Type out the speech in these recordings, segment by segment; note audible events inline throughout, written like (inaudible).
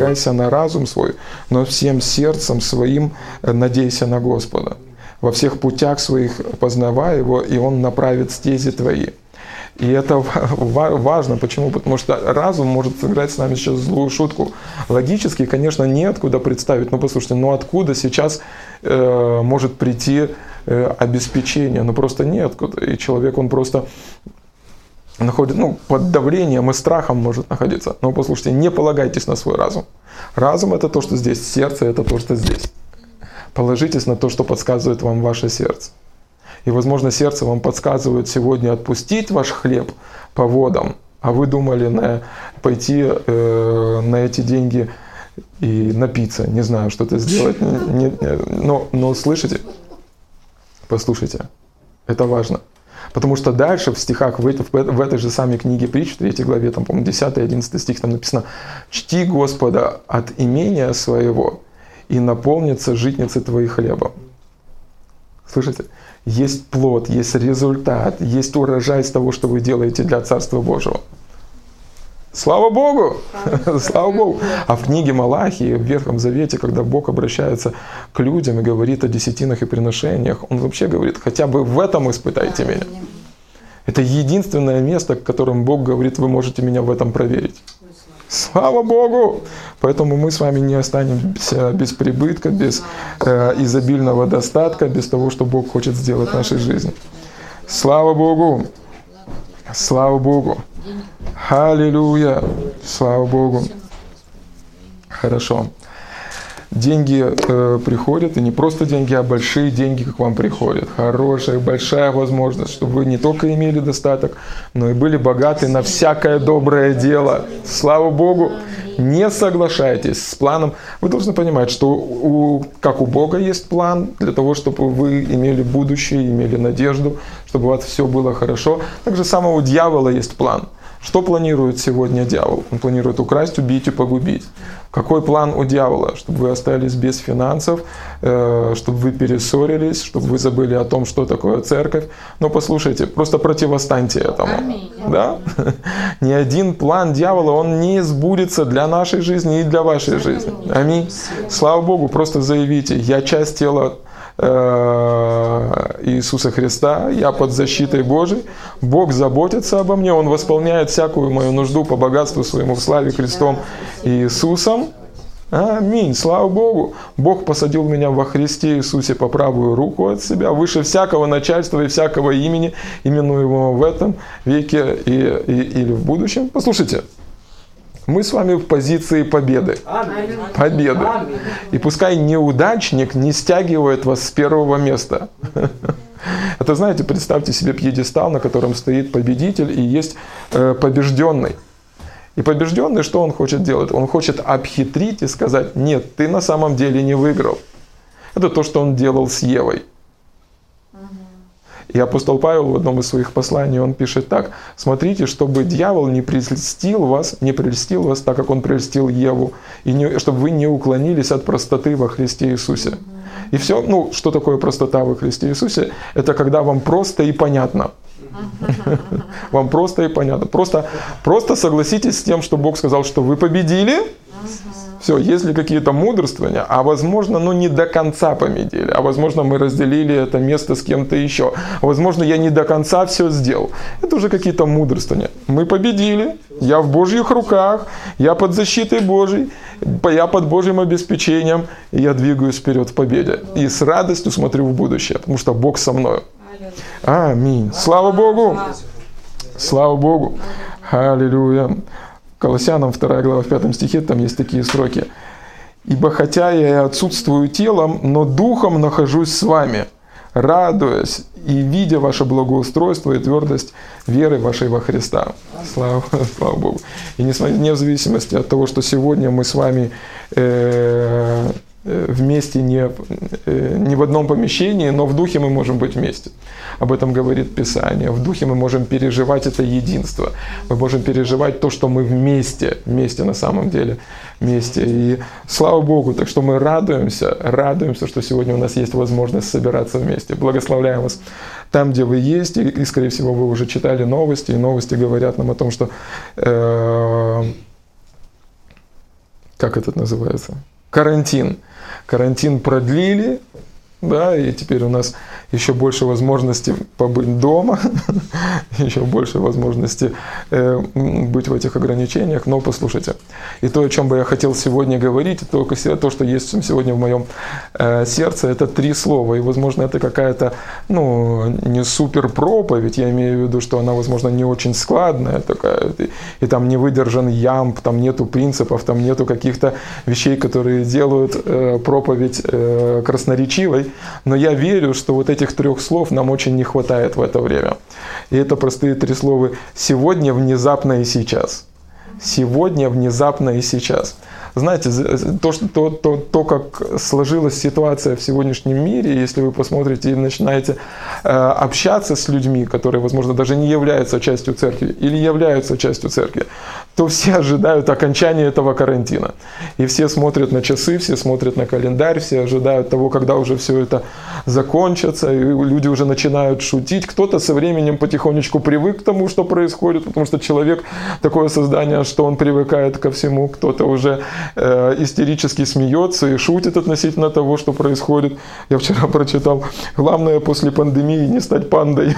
полагайся на разум свой, но всем сердцем своим э, надейся на Господа. Во всех путях своих познавай Его, и Он направит стези твои. И это важно. Почему? Потому что разум может сыграть с нами сейчас злую шутку. Логически, конечно, неоткуда представить. Но послушайте, ну откуда сейчас э, может прийти э, обеспечение? Ну просто неоткуда. И человек, он просто находит, ну, под давлением и страхом может находиться. Но послушайте, не полагайтесь на свой разум. Разум это то, что здесь, сердце это то, что здесь. Положитесь на то, что подсказывает вам ваше сердце. И, возможно, сердце вам подсказывает сегодня отпустить ваш хлеб по водам, а вы думали на, пойти э, на эти деньги и напиться, не знаю, что-то сделать. Не, не, но, но слышите? Послушайте, это важно. Потому что дальше в стихах, в, этой, в этой же самой книге притч, в 3 главе, там, по-моему, 10-11 стих, там написано «Чти Господа от имения своего, и наполнится житницы твои хлебом». Слышите? Есть плод, есть результат, есть урожай из того, что вы делаете для Царства Божьего. Слава Богу! (laughs) Слава Богу! А в книге Малахии, в Ветхом Завете, когда Бог обращается к людям и говорит о десятинах и приношениях, Он вообще говорит, хотя бы в этом испытайте меня. Это единственное место, к которому Бог говорит, вы можете меня в этом проверить. Слава Богу! Поэтому мы с вами не останемся без прибытка, без э, изобильного достатка, без того, что Бог хочет сделать в нашей жизни. Слава Богу! Слава Богу! Аллилуйя! Слава Богу! Хорошо. Деньги э, приходят, и не просто деньги, а большие деньги к вам приходят. Хорошая, большая возможность, чтобы вы не только имели достаток, но и были богаты на всякое доброе дело. Слава Богу! Не соглашайтесь с планом. Вы должны понимать, что у, как у Бога есть план для того, чтобы вы имели будущее, имели надежду, чтобы у вас все было хорошо. Так же самое у дьявола есть план – что планирует сегодня дьявол? Он планирует украсть, убить и погубить. Какой план у дьявола? Чтобы вы остались без финансов, э, чтобы вы перессорились, чтобы вы забыли о том, что такое церковь. Но послушайте, просто противостаньте этому. Да? (laughs) Ни один план дьявола, он не сбудется для нашей жизни и для вашей жизни. Аминь. Слава Богу, просто заявите, я часть тела Иисуса Христа, я под защитой Божией, Бог заботится обо мне, Он восполняет всякую мою нужду по богатству своему в славе Христом Иисусом. Аминь. Слава Богу. Бог посадил меня во Христе Иисусе по правую руку от себя, выше всякого начальства и всякого имени, именуемого в этом веке и, и, или в будущем. Послушайте, мы с вами в позиции победы. Победы. И пускай неудачник не стягивает вас с первого места. (laughs) Это, знаете, представьте себе пьедестал, на котором стоит победитель и есть э, побежденный. И побежденный, что он хочет делать? Он хочет обхитрить и сказать, нет, ты на самом деле не выиграл. Это то, что он делал с Евой. И апостол Павел в одном из своих посланий, он пишет так, смотрите, чтобы дьявол не прельстил вас, не прельстил вас, так как он прельстил Еву, и не, чтобы вы не уклонились от простоты во Христе Иисусе. И все, ну, что такое простота во Христе Иисусе? Это когда вам просто и понятно. (laughs) Вам просто и понятно. Просто, просто согласитесь с тем, что Бог сказал, что вы победили, все, если какие-то мудрствования, а возможно, ну не до конца победили, а возможно мы разделили это место с кем-то еще, а возможно я не до конца все сделал. Это уже какие-то мудрствования. Мы победили, я в Божьих руках, я под защитой Божьей, я под Божьим обеспечением, и я двигаюсь вперед в победе. И с радостью смотрю в будущее, потому что Бог со мной. Аминь. Слава Богу! Слава Богу! Аллилуйя! Колоссянам 2 глава в 5 стихе, там есть такие строки. «Ибо хотя я и отсутствую телом, но духом нахожусь с вами, радуясь и видя ваше благоустройство и твердость веры вашей во Христа». Слава, (laughs) слава Богу. И несмотря, не в зависимости от того, что сегодня мы с вами э, вместе не, э, не в одном помещении, но в духе мы можем быть вместе. Об этом говорит Писание. В духе мы можем переживать это единство. Мы можем переживать то, что мы вместе, вместе на самом деле, вместе. И слава Богу, так что мы радуемся, радуемся, что сегодня у нас есть возможность собираться вместе. Благословляем вас там, где вы есть, и, и скорее всего, вы уже читали новости, и новости говорят нам о том, что... Э, как это называется? Карантин. Карантин продлили, да, и теперь у нас еще больше возможности побыть дома, (laughs) еще больше возможности э, быть в этих ограничениях. Но послушайте, и то, о чем бы я хотел сегодня говорить, только то, что есть сегодня в моем э, сердце, это три слова. И, возможно, это какая-то, ну, не супер проповедь, я имею в виду, что она, возможно, не очень складная такая, и, и там не выдержан ямб, там нету принципов, там нету каких-то вещей, которые делают э, проповедь э, красноречивой. Но я верю, что вот этих трех слов нам очень не хватает в это время. И это простые три слова «сегодня», «внезапно» и «сейчас». Сегодня, внезапно и сейчас. Знаете, то, что, то, то, то, как сложилась ситуация в сегодняшнем мире, если вы посмотрите и начинаете э, общаться с людьми, которые, возможно, даже не являются частью церкви или являются частью церкви, то все ожидают окончания этого карантина. И все смотрят на часы, все смотрят на календарь, все ожидают того, когда уже все это закончится, и люди уже начинают шутить. Кто-то со временем потихонечку привык к тому, что происходит, потому что человек такое создание, что он привыкает ко всему. Кто-то уже э, истерически смеется и шутит относительно того, что происходит. Я вчера (laughs) прочитал, главное после пандемии не стать пандой,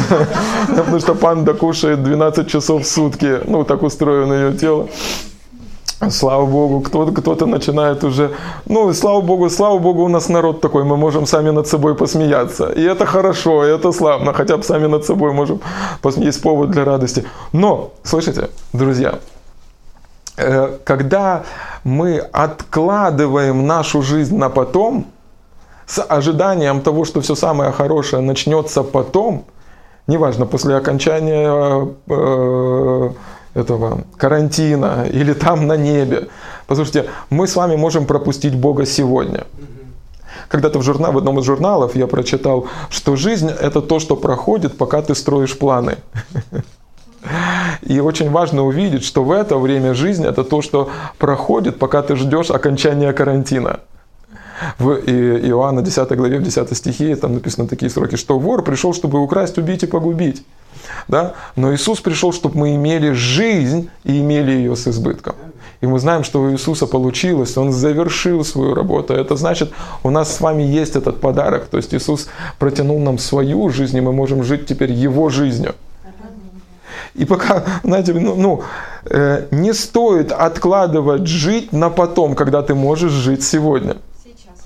(laughs) потому что панда кушает 12 часов в сутки. Ну, так устроено ее тело. Слава Богу, кто-то кто начинает уже, ну, слава Богу, слава Богу, у нас народ такой, мы можем сами над собой посмеяться. И это хорошо, и это славно, хотя бы сами над собой можем, есть повод для радости. Но, слышите, друзья, когда мы откладываем нашу жизнь на потом, с ожиданием того, что все самое хорошее начнется потом, неважно, после окончания э, этого карантина или там на небе. Послушайте, мы с вами можем пропустить Бога сегодня. Когда-то в, журнал, в одном из журналов я прочитал, что жизнь – это то, что проходит, пока ты строишь планы. И очень важно увидеть, что в это время жизнь – это то, что проходит, пока ты ждешь окончания карантина. В Иоанна 10 главе, в 10 стихе, там написаны такие сроки, что вор пришел, чтобы украсть, убить и погубить. Да? Но Иисус пришел, чтобы мы имели жизнь и имели ее с избытком. И мы знаем, что у Иисуса получилось, Он завершил свою работу. Это значит, у нас с вами есть этот подарок. То есть Иисус протянул нам свою жизнь, и мы можем жить теперь Его жизнью. И пока, знаете, ну, ну э, не стоит откладывать жить на потом, когда ты можешь жить сегодня.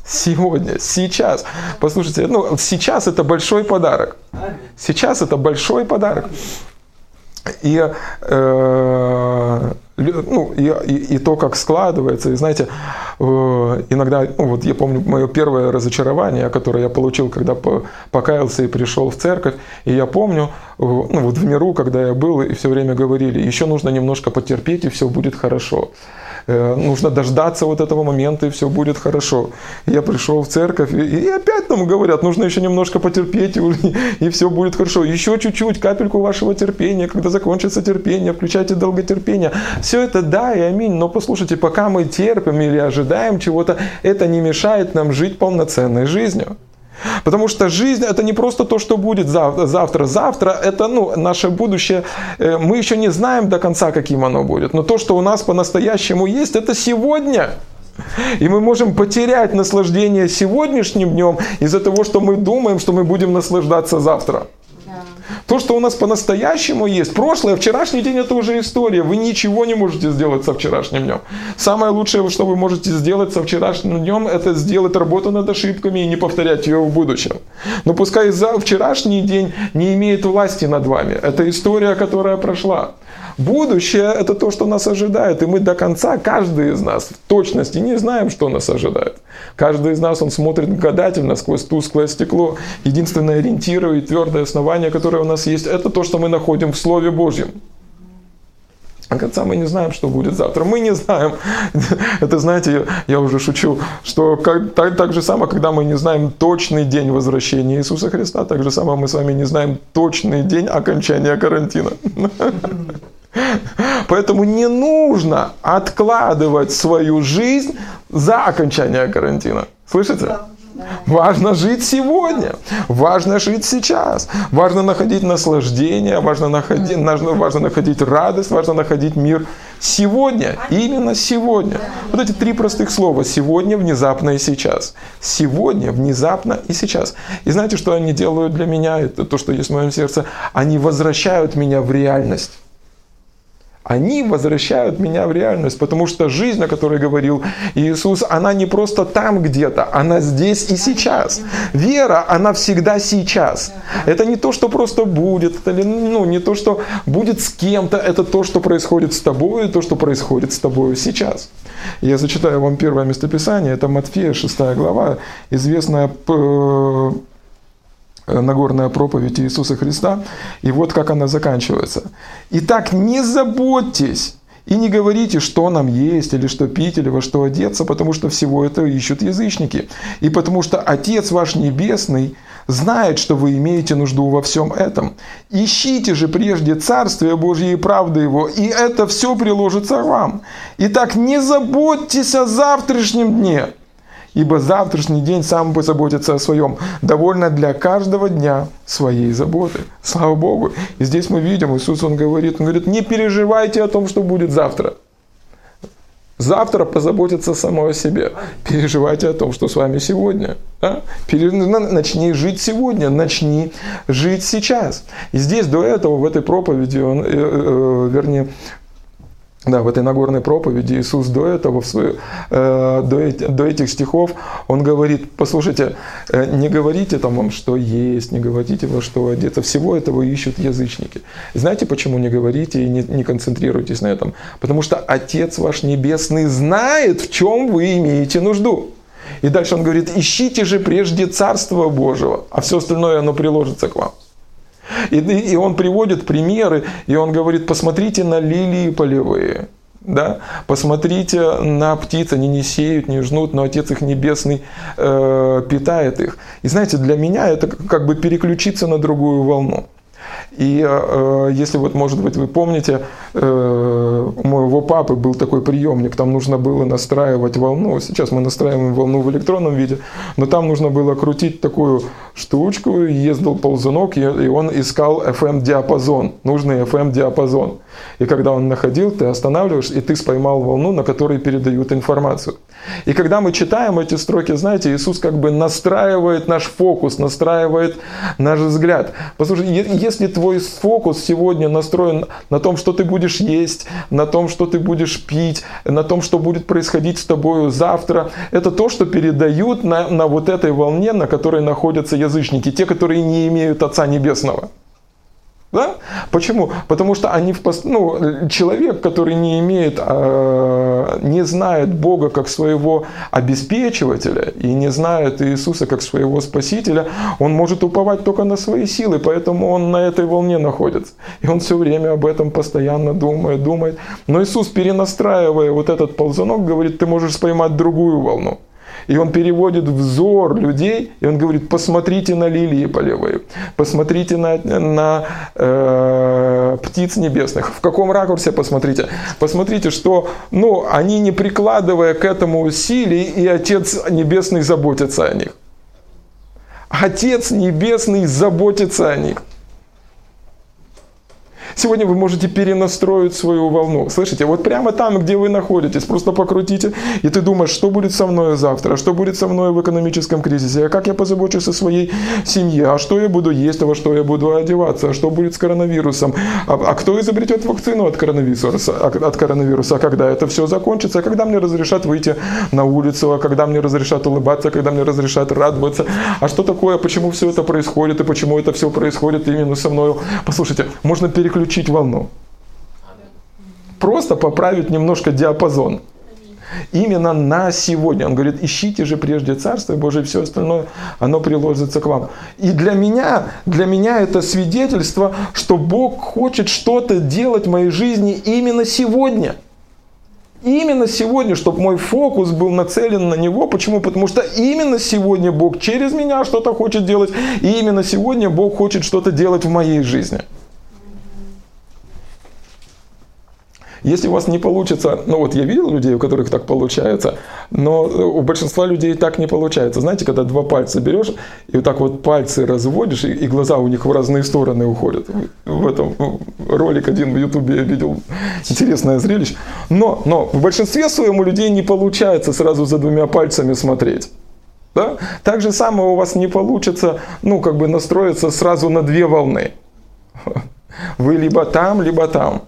Сегодня, сейчас. Послушайте, ну, сейчас это большой подарок. Сейчас это большой подарок. И, э, ну, и, и, и то, как складывается. И знаете, э, иногда, ну, вот я помню мое первое разочарование, которое я получил, когда покаялся и пришел в церковь. И я помню, э, ну, вот в миру, когда я был, и все время говорили, еще нужно немножко потерпеть, и все будет хорошо. Э, нужно дождаться вот этого момента, и все будет хорошо. Я пришел в церковь, и, опять нам говорят, нужно еще немножко потерпеть, и, (laughs) и все будет хорошо. Еще чуть-чуть, капельку вашего терпения, когда закончится терпение, включайте долготерпение. Все это да и аминь, но послушайте, пока мы терпим или ожидаем чего-то, это не мешает нам жить полноценной жизнью. Потому что жизнь это не просто то, что будет завтра. Завтра это ну, наше будущее. Э, мы еще не знаем до конца, каким оно будет. Но то, что у нас по-настоящему есть, это сегодня. И мы можем потерять наслаждение сегодняшним днем из-за того, что мы думаем, что мы будем наслаждаться завтра. То, что у нас по-настоящему есть, прошлое, вчерашний день это уже история. Вы ничего не можете сделать со вчерашним днем. Самое лучшее, что вы можете сделать со вчерашним днем, это сделать работу над ошибками и не повторять ее в будущем. Но пускай за вчерашний день не имеет власти над вами. Это история, которая прошла. Будущее – это то, что нас ожидает, и мы до конца, каждый из нас в точности не знаем, что нас ожидает. Каждый из нас, он смотрит гадательно сквозь тусклое стекло. Единственное ориентир и твердое основание, которое у нас есть, это то, что мы находим в Слове Божьем. А конца мы не знаем, что будет завтра. Мы не знаем. (laughs) Это, знаете, я, уже шучу, что как, так, так же самое, когда мы не знаем точный день возвращения Иисуса Христа, так же самое мы с вами не знаем точный день окончания карантина. (laughs) Поэтому не нужно откладывать свою жизнь за окончание карантина. Слышите? Важно жить сегодня. Важно жить сейчас. Важно находить наслаждение, важно находить, важно находить радость, важно находить мир сегодня. Именно сегодня. Вот эти три простых слова. Сегодня, внезапно и сейчас. Сегодня, внезапно и сейчас. И знаете, что они делают для меня? Это то, что есть в моем сердце. Они возвращают меня в реальность они возвращают меня в реальность, потому что жизнь, о которой говорил Иисус, она не просто там где-то, она здесь и сейчас. Вера, она всегда сейчас. Это не то, что просто будет, это ну, не то, что будет с кем-то, это то, что происходит с тобой, и то, что происходит с тобой сейчас. Я зачитаю вам первое местописание, это Матфея, 6 глава, известная Э, Нагорная проповедь Иисуса Христа. И вот как она заканчивается. Итак, не заботьтесь и не говорите, что нам есть, или что пить, или во что одеться, потому что всего это ищут язычники. И потому что Отец ваш Небесный знает, что вы имеете нужду во всем этом. Ищите же прежде Царствие Божье и правды Его, и это все приложится к вам. Итак, не заботьтесь о завтрашнем дне, ибо завтрашний день сам позаботится о своем. Довольно для каждого дня своей заботы. Слава Богу. И здесь мы видим, Иисус, Он говорит, Он говорит, не переживайте о том, что будет завтра. Завтра позаботиться само о себе. Переживайте о том, что с вами сегодня. Да? Начни жить сегодня, начни жить сейчас. И здесь до этого, в этой проповеди, он, э, э, вернее, да, в этой Нагорной проповеди Иисус до этого, в свою, э, до, до этих стихов, Он говорит, послушайте, э, не говорите там вам, что есть, не говорите во что одеться, всего этого ищут язычники. Знаете, почему не говорите и не, не концентрируйтесь на этом? Потому что Отец ваш Небесный знает, в чем вы имеете нужду. И дальше Он говорит, ищите же прежде Царство Божьего, а все остальное оно приложится к вам. И, и он приводит примеры, и он говорит, посмотрите на лилии полевые. Да? Посмотрите на птиц, они не сеют, не жнут, но Отец их Небесный э, питает их. И знаете, для меня это как бы переключиться на другую волну. И э, если вот, может быть, вы помните, э, у моего папы был такой приемник, там нужно было настраивать волну. Сейчас мы настраиваем волну в электронном виде, но там нужно было крутить такую штучку, ездил ползунок, и он искал FM-диапазон, нужный FM-диапазон. И когда он находил, ты останавливаешь, и ты споймал волну, на которой передают информацию. И когда мы читаем эти строки, знаете, Иисус как бы настраивает наш фокус, настраивает наш взгляд. Послушай, если твой фокус сегодня настроен на том, что ты будешь есть, на том, что ты будешь пить, на том, что будет происходить с тобой завтра, это то, что передают на, на вот этой волне, на которой находятся язычники, те, которые не имеют Отца Небесного. Да? Почему? Потому что они в пост... ну, человек, который не имеет, э, не знает Бога как своего обеспечивателя и не знает Иисуса как своего спасителя, он может уповать только на свои силы, поэтому он на этой волне находится. И он все время об этом постоянно думает, думает. Но Иисус, перенастраивая вот этот ползунок, говорит, ты можешь поймать другую волну. И он переводит взор людей, и он говорит, посмотрите на лилии полевые, посмотрите на, на э, птиц небесных. В каком ракурсе посмотрите? Посмотрите, что ну, они не прикладывая к этому усилий, и Отец Небесный заботится о них. Отец Небесный заботится о них. Сегодня вы можете перенастроить свою волну. Слышите, вот прямо там, где вы находитесь, просто покрутите, и ты думаешь, что будет со мной завтра, что будет со мной в экономическом кризисе, а как я позабочусь о своей семье, а что я буду есть, а во что я буду одеваться, а что будет с коронавирусом, а, а кто изобретет вакцину от коронавируса, от коронавируса, а когда это все закончится, а когда мне разрешат выйти на улицу, а когда мне разрешат улыбаться, когда мне разрешат радоваться, а что такое, почему все это происходит и почему это все происходит именно со мной. Послушайте, можно переключить переключить волну. Просто поправить немножко диапазон. Именно на сегодня. Он говорит, ищите же прежде Царство Божие, все остальное, оно приложится к вам. И для меня, для меня это свидетельство, что Бог хочет что-то делать в моей жизни именно сегодня. Именно сегодня, чтобы мой фокус был нацелен на Него. Почему? Потому что именно сегодня Бог через меня что-то хочет делать. И именно сегодня Бог хочет что-то делать в моей жизни. Если у вас не получится, ну вот я видел людей, у которых так получается, но у большинства людей так не получается. Знаете, когда два пальца берешь и вот так вот пальцы разводишь, и, и глаза у них в разные стороны уходят. В этом ролик один в Ютубе я видел интересное зрелище. Но, но в большинстве своем у людей не получается сразу за двумя пальцами смотреть. Да? Так же самое у вас не получится, ну, как бы настроиться сразу на две волны. (laughs) Вы либо там, либо там.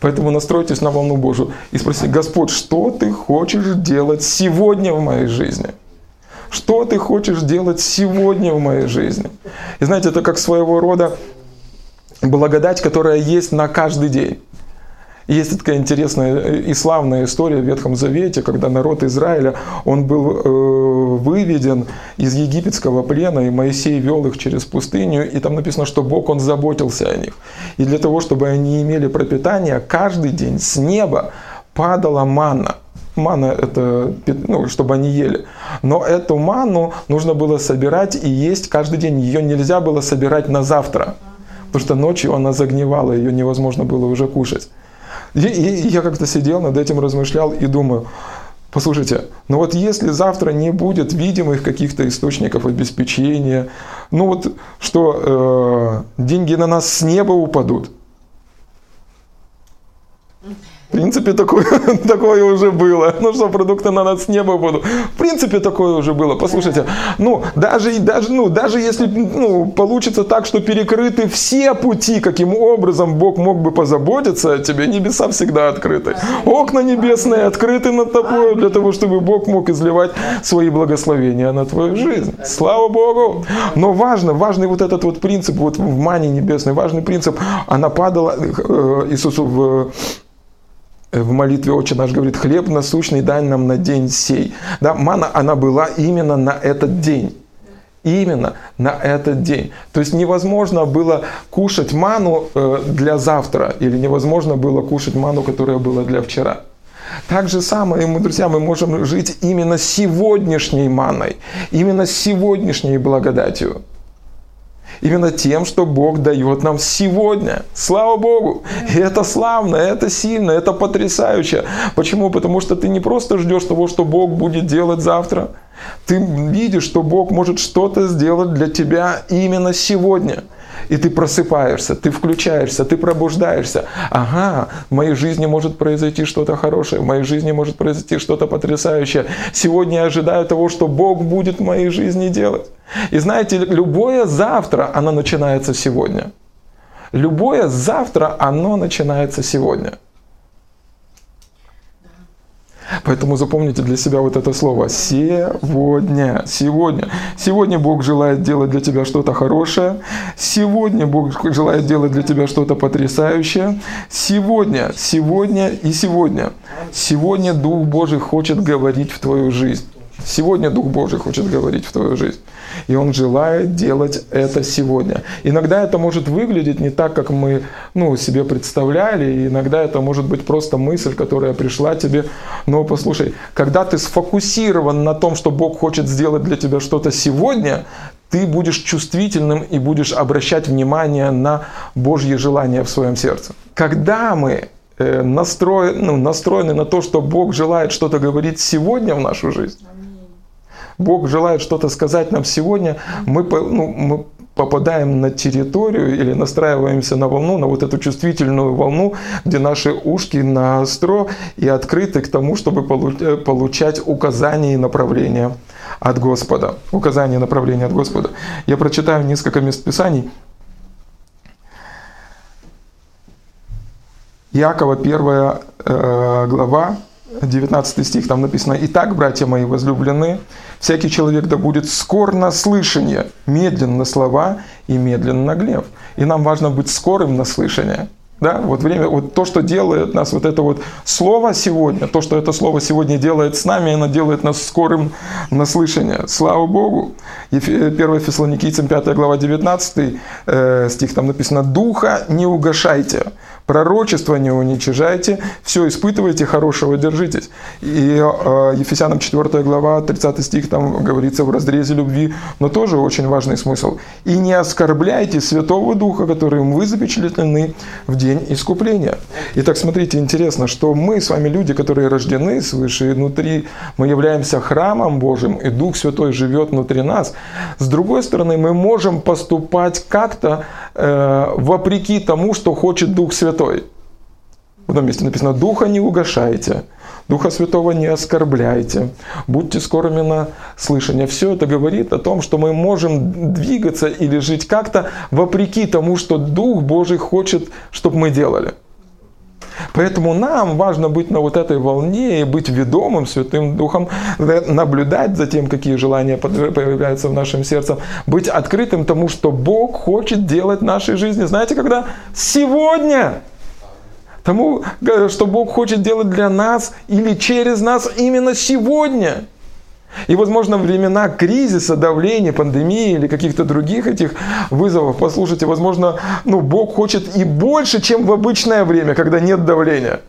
Поэтому настройтесь на волну Божию и спросите, Господь, что ты хочешь делать сегодня в моей жизни? Что ты хочешь делать сегодня в моей жизни? И знаете, это как своего рода благодать, которая есть на каждый день. Есть такая интересная и славная история в Ветхом Завете, когда народ Израиля, он был э, выведен из египетского плена, и Моисей вел их через пустыню, и там написано, что Бог, он заботился о них. И для того, чтобы они имели пропитание, каждый день с неба падала манна. Мана это, ну, чтобы они ели. Но эту ману нужно было собирать и есть каждый день. Ее нельзя было собирать на завтра, потому что ночью она загнивала, ее невозможно было уже кушать. И, и я как-то сидел над этим, размышлял и думаю, послушайте, ну вот если завтра не будет видимых каких-то источников обеспечения, ну вот что э, деньги на нас с неба упадут, в принципе, такое, (laughs) такое уже было. Ну что, продукты на нас с неба будут. В принципе, такое уже было. Послушайте, ну, даже, даже, ну, даже если ну, получится так, что перекрыты все пути, каким образом Бог мог бы позаботиться о тебе, небеса всегда открыты. Окна небесные открыты над тобой для того, чтобы Бог мог изливать свои благословения на твою жизнь. Слава Богу! Но важно, важный вот этот вот принцип, вот в мане небесной, важный принцип, она падала э, Иисусу в в молитве «Отче наш» говорит, хлеб насущный дай нам на день сей. Да, мана, она была именно на этот день. Именно на этот день. То есть невозможно было кушать ману э, для завтра или невозможно было кушать ману, которая была для вчера. Так же самое, мы, друзья, мы можем жить именно сегодняшней маной, именно сегодняшней благодатью. Именно тем, что Бог дает нам сегодня. Слава Богу! И это славно, это сильно, это потрясающе. Почему? Потому что ты не просто ждешь того, что Бог будет делать завтра. Ты видишь, что Бог может что-то сделать для тебя именно сегодня и ты просыпаешься, ты включаешься, ты пробуждаешься. Ага, в моей жизни может произойти что-то хорошее, в моей жизни может произойти что-то потрясающее. Сегодня я ожидаю того, что Бог будет в моей жизни делать. И знаете, любое завтра, оно начинается сегодня. Любое завтра, оно начинается сегодня. Поэтому запомните для себя вот это слово «сегодня». Сегодня. Сегодня Бог желает делать для тебя что-то хорошее. Сегодня Бог желает делать для тебя что-то потрясающее. Сегодня, сегодня и сегодня. Сегодня Дух Божий хочет говорить в твою жизнь. Сегодня Дух Божий хочет говорить в твою жизнь. И Он желает делать это сегодня. Иногда это может выглядеть не так, как мы ну, себе представляли. И иногда это может быть просто мысль, которая пришла тебе. Но послушай, когда ты сфокусирован на том, что Бог хочет сделать для тебя что-то сегодня, ты будешь чувствительным и будешь обращать внимание на Божьи желания в своем сердце. Когда мы э, настроены, ну, настроены на то, что Бог желает что-то говорить сегодня в нашу жизнь, Бог желает что-то сказать нам сегодня, мы, ну, мы попадаем на территорию или настраиваемся на волну, на вот эту чувствительную волну, где наши ушки на остро и открыты к тому, чтобы э, получать указания и направления от Господа. Указания и направления от Господа. Я прочитаю несколько мест Писаний. Иакова, первая э, глава, 19 стих, там написано, «Итак, братья мои возлюбленные, всякий человек да будет скор на слышание, медленно на слова и медленно на гнев». И нам важно быть скорым на слышание. Да, вот время, вот то, что делает нас, вот это вот слово сегодня, то, что это слово сегодня делает с нами, оно делает нас скорым на слышание. Слава Богу. 1 Фессалоникийцам 5 глава 19 э, стих, там написано, «Духа не угошайте, Пророчество не уничижайте, все испытывайте, хорошего держитесь. И э, Ефесянам 4 глава, 30 стих, там говорится в разрезе любви, но тоже очень важный смысл. «И не оскорбляйте Святого Духа, которым вы запечатлены в день искупления». Итак, смотрите, интересно, что мы с вами люди, которые рождены свыше, и внутри мы являемся храмом Божьим, и Дух Святой живет внутри нас. С другой стороны, мы можем поступать как-то э, вопреки тому, что хочет Дух Святой Святой. В одном месте написано «Духа не угошайте». Духа Святого не оскорбляйте, будьте скорыми на слышание. Все это говорит о том, что мы можем двигаться или жить как-то вопреки тому, что Дух Божий хочет, чтобы мы делали. Поэтому нам важно быть на вот этой волне и быть ведомым Святым Духом, наблюдать за тем, какие желания появляются в нашем сердце, быть открытым тому, что Бог хочет делать в нашей жизни. Знаете, когда? Сегодня! Тому, что Бог хочет делать для нас или через нас именно сегодня – и, возможно, времена кризиса, давления, пандемии или каких-то других этих вызовов, послушайте, возможно, ну, Бог хочет и больше, чем в обычное время, когда нет давления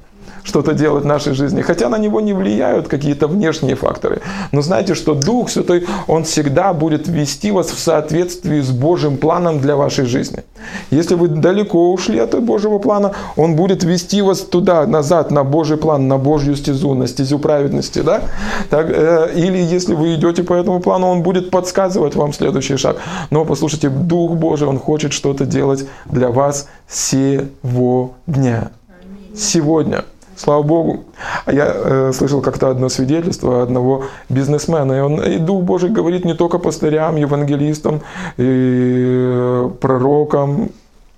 что-то делать в нашей жизни. Хотя на него не влияют какие-то внешние факторы. Но знайте, что Дух Святой, Он всегда будет вести вас в соответствии с Божьим планом для вашей жизни. Если вы далеко ушли от Божьего плана, Он будет вести вас туда, назад, на Божий план, на Божью стезу, на стезю праведности. Да? Так, э, или если вы идете по этому плану, Он будет подсказывать вам следующий шаг. Но послушайте, Дух Божий, Он хочет что-то делать для вас сегодня. Сегодня. Слава Богу. А я э, слышал как-то одно свидетельство одного бизнесмена, и, он, и Дух Божий говорит не только пастырям, евангелистам, и э, пророкам,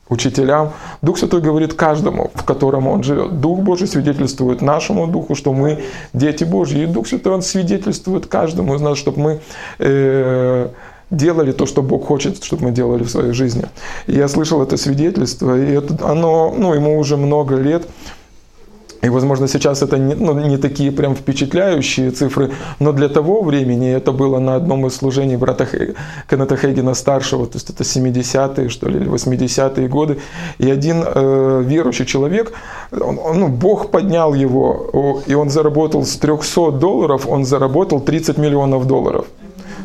учителям. Дух Святой говорит каждому, в котором он живет. Дух Божий свидетельствует нашему Духу, что мы дети Божьи. И Дух Святой, Он свидетельствует каждому из нас, чтобы мы э, делали то, что Бог хочет, чтобы мы делали в своей жизни. И я слышал это свидетельство, и это, оно, ну, ему уже много лет, и, возможно, сейчас это не, ну, не такие прям впечатляющие цифры, но для того времени это было на одном из служений брата Хей, Кеннета Хейгена старшего, то есть это 70-е, что ли, или 80-е годы. И один э, верующий человек, он, он, ну, Бог поднял его, и он заработал с 300 долларов, он заработал 30 миллионов долларов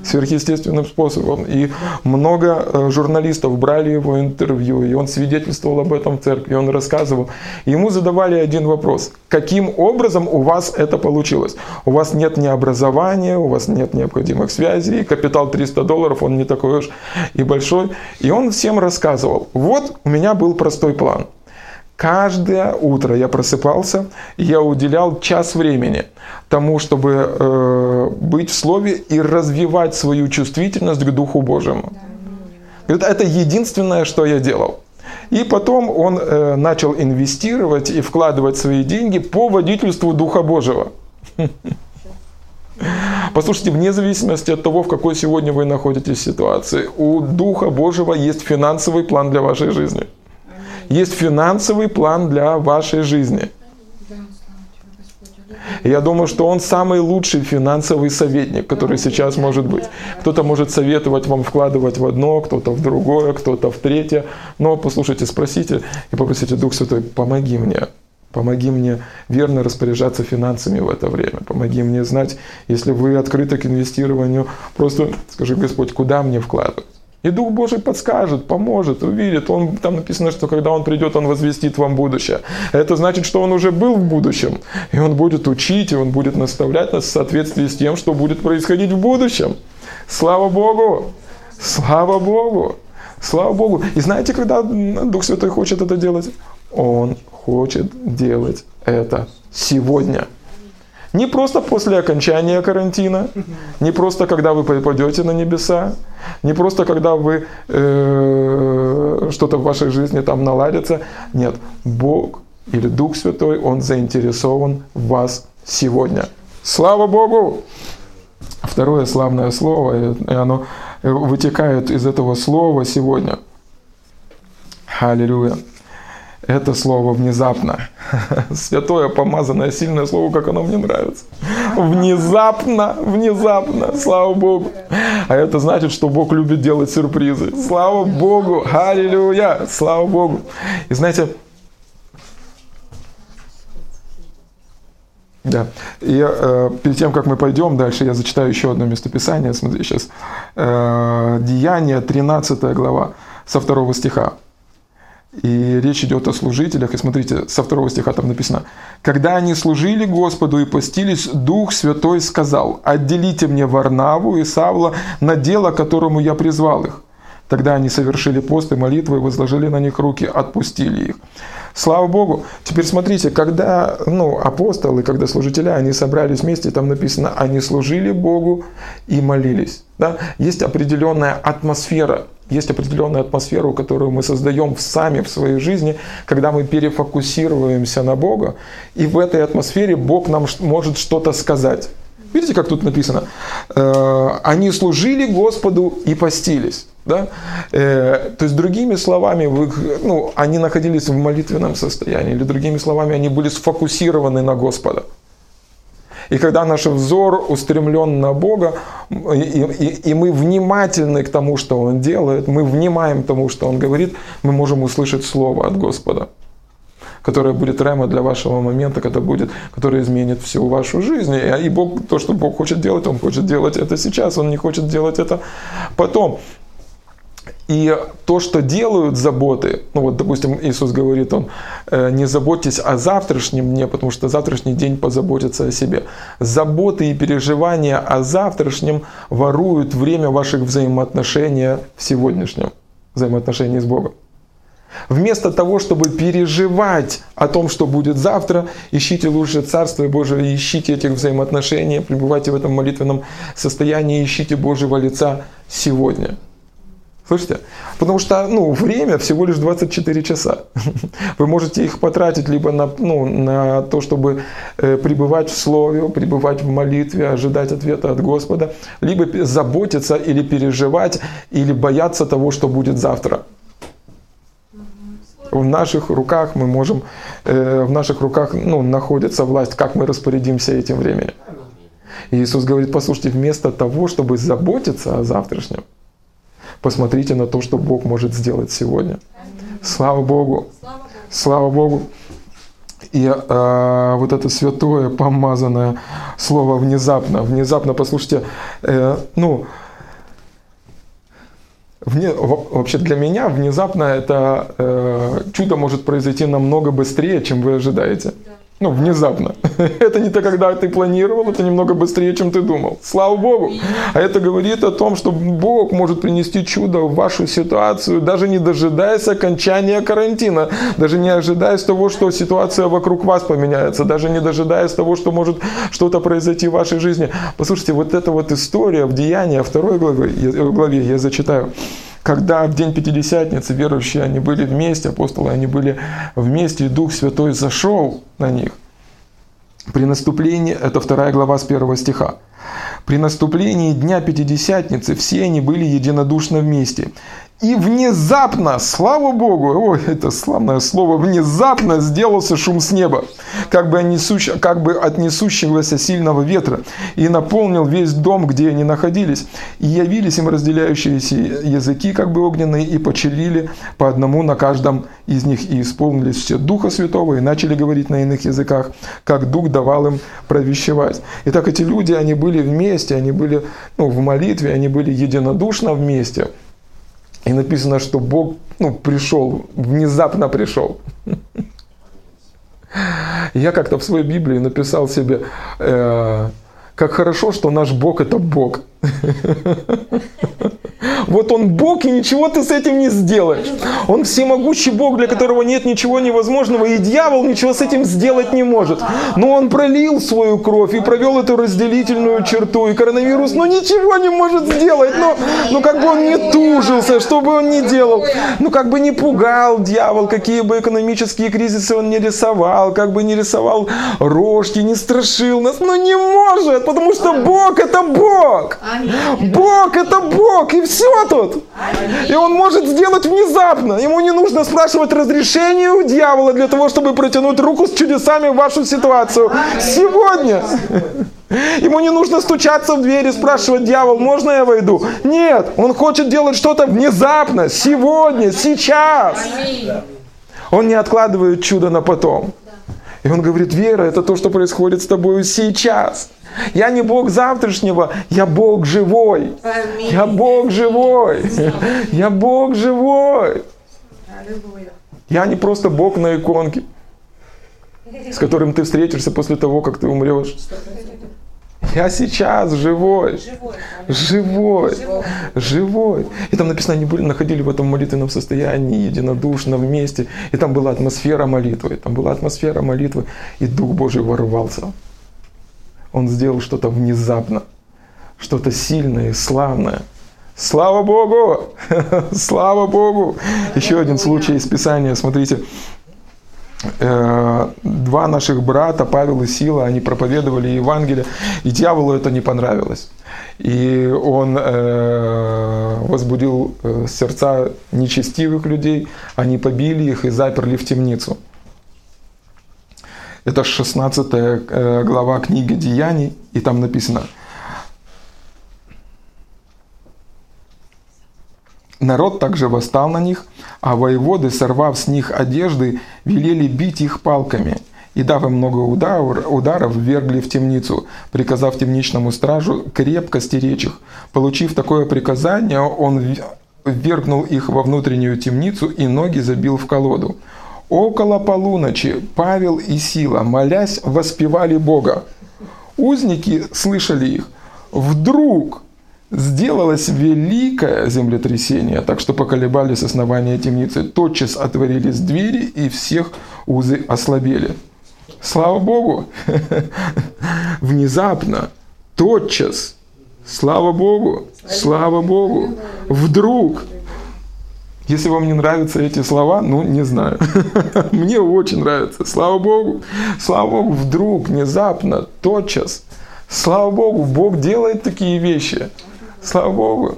сверхъестественным способом. И много э, журналистов брали его интервью, и он свидетельствовал об этом в церкви, он рассказывал. ему задавали один вопрос. Каким образом у вас это получилось? У вас нет ни образования, у вас нет необходимых связей, капитал 300 долларов, он не такой уж и большой. И он всем рассказывал. Вот у меня был простой план – Каждое утро я просыпался, и я уделял час времени тому, чтобы э, быть в Слове и развивать свою чувствительность к Духу Божьему. Говорит, это единственное, что я делал. И потом он э, начал инвестировать и вкладывать свои деньги по водительству Духа Божьего. (laughs) Послушайте, вне зависимости от того, в какой сегодня вы находитесь ситуации, у Духа Божьего есть финансовый план для вашей жизни есть финансовый план для вашей жизни. я думаю, что он самый лучший финансовый советник, который сейчас может быть. Кто-то может советовать вам вкладывать в одно, кто-то в другое, кто-то в третье. Но послушайте, спросите и попросите, Дух Святой, помоги мне. Помоги мне верно распоряжаться финансами в это время. Помоги мне знать, если вы открыты к инвестированию, просто скажи, Господь, куда мне вкладывать? И Дух Божий подскажет, поможет, увидит. Он, там написано, что когда Он придет, Он возвестит вам будущее. Это значит, что Он уже был в будущем. И Он будет учить, и Он будет наставлять нас в соответствии с тем, что будет происходить в будущем. Слава Богу! Слава Богу! Слава Богу! И знаете, когда Дух Святой хочет это делать? Он хочет делать это сегодня. Не просто после окончания карантина, не просто когда вы попадете на небеса, не просто когда вы э, что-то в вашей жизни там наладится. Нет, Бог или Дух Святой, Он заинтересован в вас сегодня. Слава Богу! Второе славное слово, и оно вытекает из этого слова сегодня. Аллилуйя это слово внезапно. Святое, помазанное, сильное слово, как оно мне нравится. Внезапно, внезапно, слава Богу. А это значит, что Бог любит делать сюрпризы. Слава Богу, аллилуйя, слава Богу. И знаете, Да. И э, перед тем, как мы пойдем дальше, я зачитаю еще одно местописание. Смотри, сейчас. Э, Деяние, 13 глава, со второго стиха. И речь идет о служителях. И смотрите, со второго стиха там написано. «Когда они служили Господу и постились, Дух Святой сказал, «Отделите мне Варнаву и Савла на дело, которому я призвал их». Тогда они совершили пост и молитвы, возложили на них руки, отпустили их. Слава Богу. Теперь смотрите, когда ну, апостолы, когда служители, они собрались вместе, там написано, они служили Богу и молились. Да? Есть определенная атмосфера, есть определенная атмосфера, которую мы создаем сами в своей жизни, когда мы перефокусируемся на Бога, и в этой атмосфере Бог нам может что-то сказать. Видите, как тут написано? Э, они служили Господу и постились. Да? Э, то есть, другими словами, ну, они находились в молитвенном состоянии, или другими словами, они были сфокусированы на Господа. И когда наш взор устремлен на Бога, и, и, и мы внимательны к тому, что Он делает, мы внимаем тому, что Он говорит, мы можем услышать Слово от Господа которое будет рема для вашего момента, когда будет, которое изменит всю вашу жизнь. И Бог, то, что Бог хочет делать, Он хочет делать это сейчас, Он не хочет делать это потом. И то, что делают заботы, ну вот, допустим, Иисус говорит, он, э, не заботьтесь о завтрашнем дне, потому что завтрашний день позаботится о себе. Заботы и переживания о завтрашнем воруют время ваших взаимоотношений в сегодняшнем, взаимоотношении с Богом. Вместо того, чтобы переживать о том, что будет завтра, ищите лучше Царство Божие, ищите этих взаимоотношений, пребывайте в этом молитвенном состоянии, ищите Божьего лица сегодня. Слышите? Потому что ну, время всего лишь 24 часа. (laughs) Вы можете их потратить либо на, ну, на то, чтобы э, пребывать в Слове, пребывать в молитве, ожидать ответа от Господа, либо заботиться или переживать, или бояться того, что будет завтра в наших руках мы можем, э, в наших руках ну, находится власть, как мы распорядимся этим временем. И Иисус говорит, послушайте, вместо того, чтобы заботиться о завтрашнем, посмотрите на то, что Бог может сделать сегодня. Слава Богу! Слава Богу! И э, вот это святое, помазанное слово внезапно, внезапно, послушайте, э, ну, Вне, вообще для меня внезапно это э, чудо может произойти намного быстрее, чем вы ожидаете. Да. Ну, внезапно. (laughs) Это не то, когда ты планировал, это немного быстрее, чем ты думал. Слава Богу. А это говорит о том, что Бог может принести чудо в вашу ситуацию, даже не дожидаясь окончания карантина, даже не ожидаясь того, что ситуация вокруг вас поменяется, даже не дожидаясь того, что может что-то произойти в вашей жизни. Послушайте, вот эта вот история в Деянии, второй главе, главе я зачитаю когда в день Пятидесятницы верующие, они были вместе, апостолы, они были вместе, и Дух Святой зашел на них. При наступлении, это вторая глава с первого стиха. При наступлении Дня Пятидесятницы все они были единодушно вместе. И внезапно, слава Богу, ой, это славное слово, внезапно сделался шум с неба, как бы, несущ, как бы от несущегося сильного ветра, и наполнил весь дом, где они находились. И явились им разделяющиеся языки, как бы огненные, и почелили по одному на каждом из них, и исполнились все Духа Святого, и начали говорить на иных языках, как Дух давал им провещевать. Итак, эти люди, они были вместе, они были ну, в молитве, они были единодушно вместе – и написано, что Бог ну, пришел, внезапно пришел. Я как-то в своей Библии написал себе, э, как хорошо, что наш Бог это Бог. Вот он Бог, и ничего ты с этим не сделаешь. Он всемогущий Бог, для которого нет ничего невозможного, и дьявол ничего с этим сделать не может. Но он пролил свою кровь и провел эту разделительную черту, и коронавирус, ну ничего не может сделать. Но, ну как бы он не тужился, что бы он ни делал. Ну как бы не пугал дьявол, какие бы экономические кризисы он не рисовал, как бы не рисовал рожки, не страшил нас. Но не может, потому что Бог это Бог. Бог это Бог, и все тут. И он может сделать внезапно. Ему не нужно спрашивать разрешение у дьявола для того, чтобы протянуть руку с чудесами в вашу ситуацию. Сегодня. Ему не нужно стучаться в дверь и спрашивать, дьявол, можно я войду? Нет, он хочет делать что-то внезапно, сегодня, сейчас. Он не откладывает чудо на потом. И он говорит, вера – это то, что происходит с тобой сейчас. Я не Бог завтрашнего, я Бог живой. Я Бог живой. Я Бог живой. Я не просто Бог на иконке, с которым ты встретишься после того, как ты умрешь. Я сейчас живой. Живой. Живой. И там написано, они были, находили в этом молитвенном состоянии, единодушно, вместе. И там была атмосфера молитвы. Там была атмосфера молитвы. И Дух Божий ворвался. Он сделал что-то внезапно. Что-то сильное и славное. Слава Богу! (laughs) Слава Богу! Еще один случай из Писания. Смотрите, два наших брата, Павел и Сила, они проповедовали Евангелие, и дьяволу это не понравилось. И он э, возбудил э, сердца нечестивых людей, они побили их и заперли в темницу. Это 16 глава книги Деяний, и там написано – Народ также восстал на них, а воеводы, сорвав с них одежды, велели бить их палками. И дав им много ударов, ударов, ввергли в темницу, приказав темничному стражу крепко стеречь их. Получив такое приказание, он ввергнул их во внутреннюю темницу и ноги забил в колоду. Около полуночи Павел и Сила, молясь, воспевали Бога. Узники слышали их. Вдруг Сделалось великое землетрясение, так что поколебались основания темницы. Тотчас отворились двери, и всех узы ослабели. Слава Богу! (laughs) Внезапно, тотчас, слава Богу, слава Богу, вдруг. Если вам не нравятся эти слова, ну, не знаю. (laughs) Мне очень нравится. Слава Богу, слава Богу, вдруг, внезапно, тотчас. Слава Богу, Бог делает такие вещи. Слава Богу.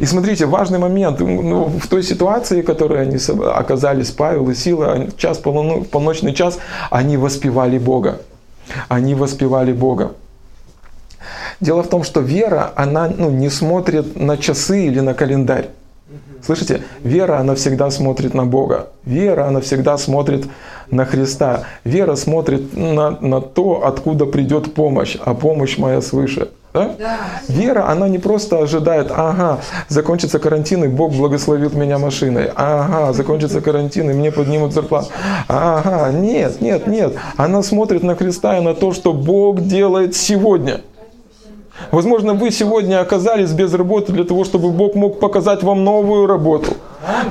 И смотрите, важный момент. Ну, в той ситуации, в которой они оказались, Павел и Сила, час, полночный час, они воспевали Бога. Они воспевали Бога. Дело в том, что вера, она ну, не смотрит на часы или на календарь. Слышите? Вера, она всегда смотрит на Бога. Вера, она всегда смотрит на Христа. Вера смотрит на, на то, откуда придет помощь, а помощь моя свыше. Да? Да. Вера, она не просто ожидает, ага, закончится карантин, и Бог благословит меня машиной. Ага, закончится карантин, и мне поднимут зарплату. Ага, нет, нет, нет. Она смотрит на Христа и на то, что Бог делает сегодня. Возможно, вы сегодня оказались без работы для того, чтобы Бог мог показать вам новую работу.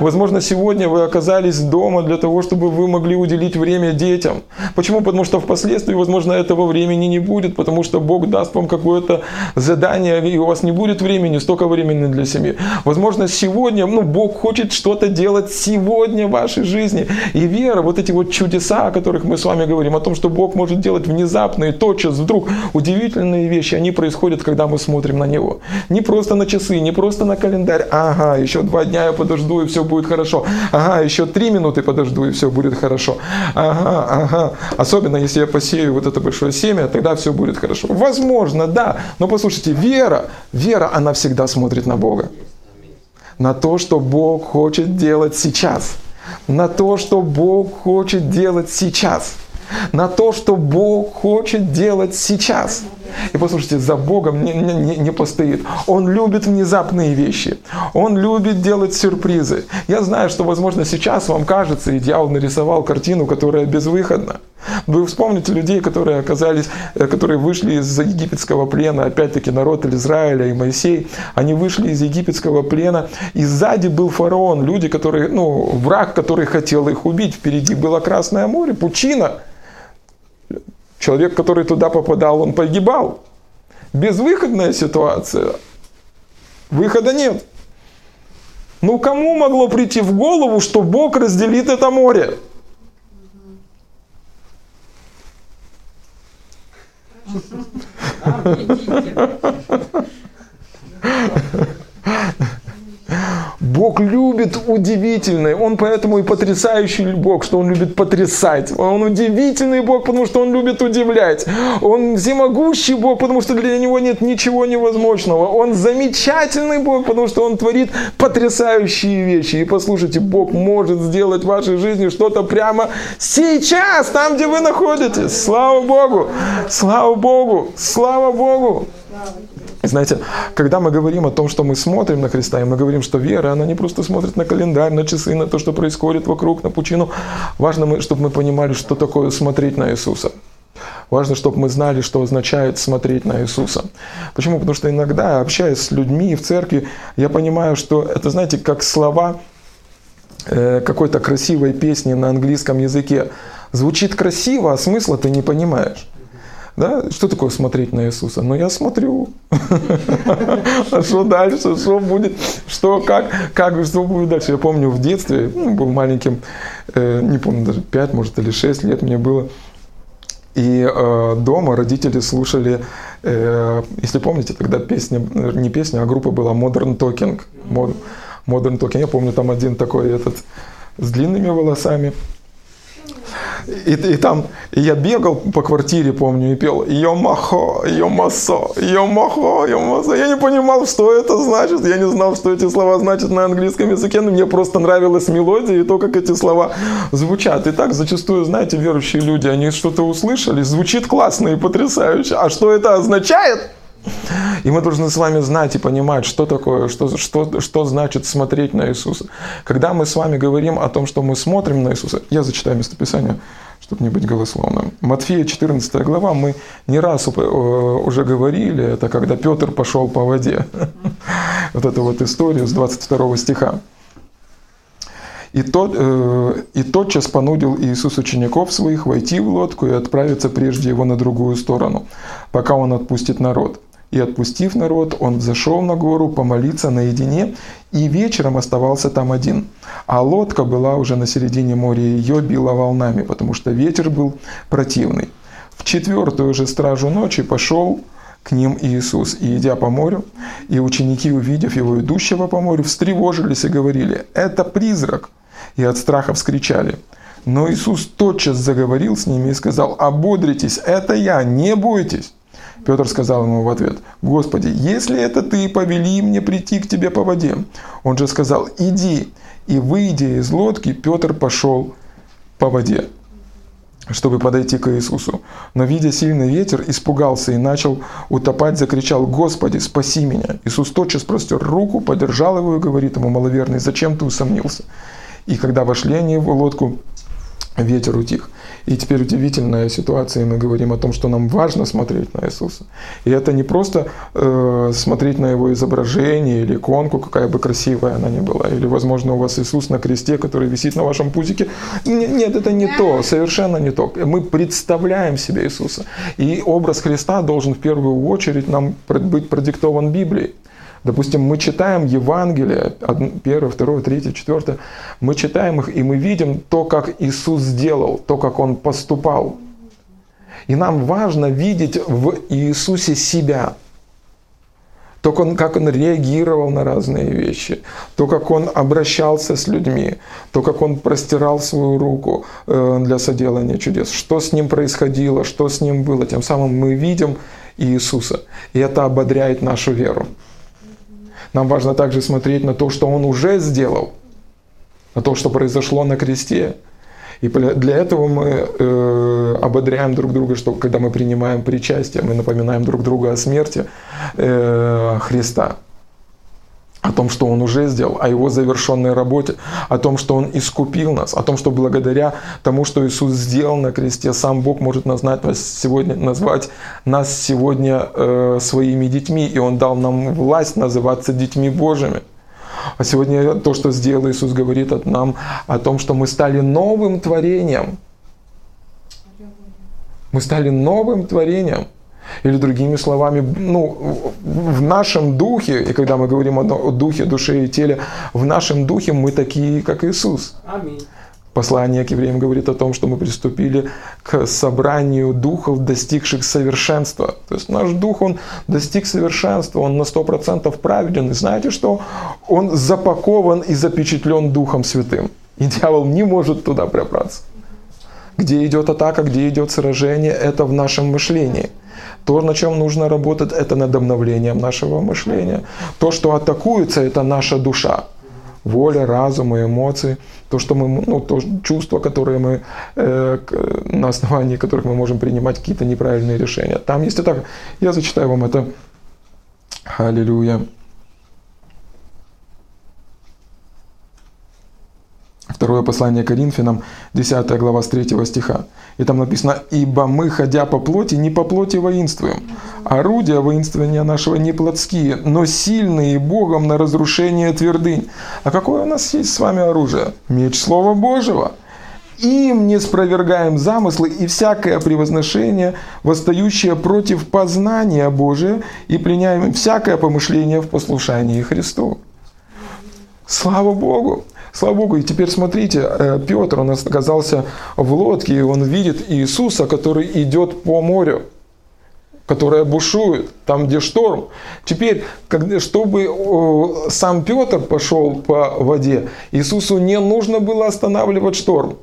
Возможно, сегодня вы оказались дома для того, чтобы вы могли уделить время детям. Почему? Потому что впоследствии, возможно, этого времени не будет, потому что Бог даст вам какое-то задание, и у вас не будет времени, столько времени для семьи. Возможно, сегодня, ну, Бог хочет что-то делать сегодня в вашей жизни. И вера, вот эти вот чудеса, о которых мы с вами говорим, о том, что Бог может делать внезапные, тотчас, вдруг, удивительные вещи, они происходят, когда мы смотрим на Него. Не просто на часы, не просто на календарь. Ага, еще два дня я подожду, и все будет хорошо. Ага, еще три минуты подожду, и все будет хорошо. Ага, ага. Особенно, если я посею вот это большое семя, тогда все будет хорошо. Возможно, да. Но послушайте, вера, вера, она всегда смотрит на Бога. На то, что Бог хочет делать сейчас. На то, что Бог хочет делать сейчас на то, что Бог хочет делать сейчас. И послушайте, за Богом не, не, не постоит. Он любит внезапные вещи. Он любит делать сюрпризы. Я знаю, что, возможно, сейчас вам кажется, и дьявол нарисовал картину, которая безвыходна. Вы вспомните людей, которые оказались, э, которые вышли из египетского плена, опять-таки народ Израиля и Моисей, они вышли из египетского плена, и сзади был фараон, люди, которые, ну, враг, который хотел их убить, впереди было Красное море, пучина – Человек, который туда попадал, он погибал. Безвыходная ситуация. Выхода нет. Ну кому могло прийти в голову, что Бог разделит это море? (laughs) Бог любит удивительное. Он поэтому и потрясающий Бог, что Он любит потрясать. Он удивительный Бог, потому что Он любит удивлять. Он всемогущий Бог, потому что для Него нет ничего невозможного. Он замечательный Бог, потому что Он творит потрясающие вещи. И послушайте, Бог может сделать в вашей жизни что-то прямо сейчас, там, где вы находитесь. Слава Богу! Слава Богу! Слава Богу! Знаете, когда мы говорим о том, что мы смотрим на Христа, и мы говорим, что вера, она не просто смотрит на календарь, на часы, на то, что происходит вокруг, на пучину. Важно, чтобы мы понимали, что такое смотреть на Иисуса. Важно, чтобы мы знали, что означает смотреть на Иисуса. Почему? Потому что иногда, общаясь с людьми в церкви, я понимаю, что это, знаете, как слова э, какой-то красивой песни на английском языке. Звучит красиво, а смысла ты не понимаешь. Да? Что такое смотреть на Иисуса? Ну, я смотрю. А что дальше? Что будет? Что, как, как, что будет дальше? Я помню в детстве, ну, был маленьким, э, не помню, даже 5, может, или 6 лет мне было. И э, дома родители слушали, э, если помните, тогда песня, не песня, а группа была Modern Talking. Modern Talking. Я помню, там один такой этот с длинными волосами. И, и там и я бегал по квартире, помню, и пел «Йомахо, йомасо, йомахо, йомасо». Я не понимал, что это значит, я не знал, что эти слова значат на английском языке, но мне просто нравилась мелодия и то, как эти слова звучат. И так зачастую, знаете, верующие люди, они что-то услышали, звучит классно и потрясающе. А что это означает? И мы должны с вами знать и понимать, что такое, что, что, что значит смотреть на Иисуса. Когда мы с вами говорим о том, что мы смотрим на Иисуса, я зачитаю местописание, чтобы не быть голословным. Матфея 14 глава, мы не раз э, уже говорили, это когда Петр пошел по воде. (laughs) Вот эту вот историю с 22 стиха. И, тот, э, и тотчас понудил Иисус учеников своих войти в лодку и отправиться прежде его на другую сторону, пока он отпустит народ. И отпустив народ, он зашел на гору помолиться наедине, и вечером оставался там один. А лодка была уже на середине моря, и ее било волнами, потому что ветер был противный. В четвертую же стражу ночи пошел к ним Иисус, и идя по морю, и ученики, увидев его идущего по морю, встревожились и говорили, «Это призрак!» И от страха вскричали. Но Иисус тотчас заговорил с ними и сказал, «Ободритесь, это я, не бойтесь!» Петр сказал ему в ответ, «Господи, если это ты, повели мне прийти к тебе по воде». Он же сказал, «Иди». И выйдя из лодки, Петр пошел по воде, чтобы подойти к Иисусу. Но, видя сильный ветер, испугался и начал утопать, закричал, «Господи, спаси меня!» Иисус тотчас простер руку, подержал его и говорит ему, «Маловерный, зачем ты усомнился?» И когда вошли они в лодку, ветер утих. И теперь удивительная ситуация, и мы говорим о том, что нам важно смотреть на Иисуса. И это не просто э, смотреть на Его изображение или иконку, какая бы красивая она ни была, или, возможно, у вас Иисус на кресте, который висит на вашем пузике. Нет, это не то, совершенно не то. Мы представляем себе Иисуса. И образ Христа должен в первую очередь нам быть продиктован Библией. Допустим, мы читаем Евангелие, первое, второе, третье, четвертое, мы читаем их, и мы видим то, как Иисус сделал, то, как Он поступал. И нам важно видеть в Иисусе себя. То, как он реагировал на разные вещи, то, как он обращался с людьми, то, как он простирал свою руку э, для соделания чудес, что с ним происходило, что с ним было. Тем самым мы видим Иисуса, и это ободряет нашу веру. Нам важно также смотреть на то, что Он уже сделал, на то, что произошло на кресте. И для этого мы э, ободряем друг друга, что когда мы принимаем причастие, мы напоминаем друг другу о смерти э, Христа о том, что Он уже сделал, о Его завершенной работе, о том, что Он искупил нас, о том, что благодаря тому, что Иисус сделал на кресте, сам Бог может назвать нас сегодня, назвать нас сегодня э, своими детьми, и Он дал нам власть называться детьми Божьими. А сегодня то, что сделал Иисус, говорит от нам о том, что мы стали новым творением. Мы стали новым творением – или другими словами, ну, в нашем духе, и когда мы говорим о духе, душе и теле, в нашем духе мы такие, как Иисус. Аминь. Послание к евреям говорит о том, что мы приступили к собранию духов, достигших совершенства. То есть наш дух, он достиг совершенства, он на 100% праведен. И знаете что? Он запакован и запечатлен Духом Святым. И дьявол не может туда пробраться. Где идет атака, где идет сражение, это в нашем мышлении. То, на чем нужно работать, это над обновлением нашего мышления. То, что атакуется, это наша душа воля, разум и эмоции, то, что мы, ну, то чувства, которые мы, э, на основании которых мы можем принимать какие-то неправильные решения. Там есть это, я зачитаю вам это. Аллилуйя. Второе послание Коринфянам, 10 глава с 3 стиха. И там написано, «Ибо мы, ходя по плоти, не по плоти воинствуем. Орудия воинствования нашего не плотские, но сильные Богом на разрушение твердынь». А какое у нас есть с вами оружие? Меч Слова Божьего. Им не спровергаем замыслы и всякое превозношение, восстающее против познания Божия, и пленяем всякое помышление в послушании Христу. Слава Богу! Слава Богу, и теперь смотрите, э, Петр, он оказался в лодке, и он видит Иисуса, который идет по морю, которое бушует, там, где шторм. Теперь, чтобы сам Петр пошел по воде, Иисусу не нужно было останавливать шторм.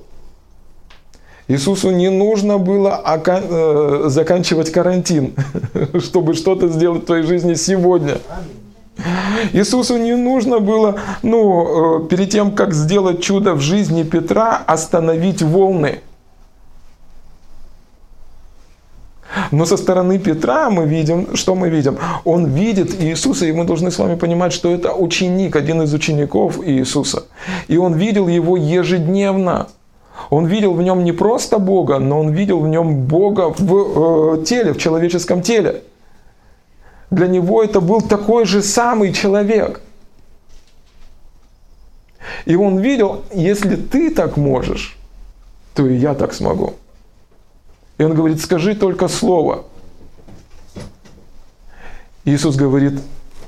Иисусу не нужно было э, заканчивать карантин, (laughs) чтобы что-то сделать в твоей жизни сегодня. Иисусу не нужно было, ну, э, перед тем, как сделать чудо в жизни Петра, остановить волны. Но со стороны Петра мы видим, что мы видим? Он видит Иисуса, и мы должны с вами понимать, что это ученик, один из учеников Иисуса. И он видел его ежедневно. Он видел в нем не просто Бога, но он видел в нем Бога в э, теле, в человеческом теле для него это был такой же самый человек. И он видел, если ты так можешь, то и я так смогу. И он говорит, скажи только слово. Иисус говорит,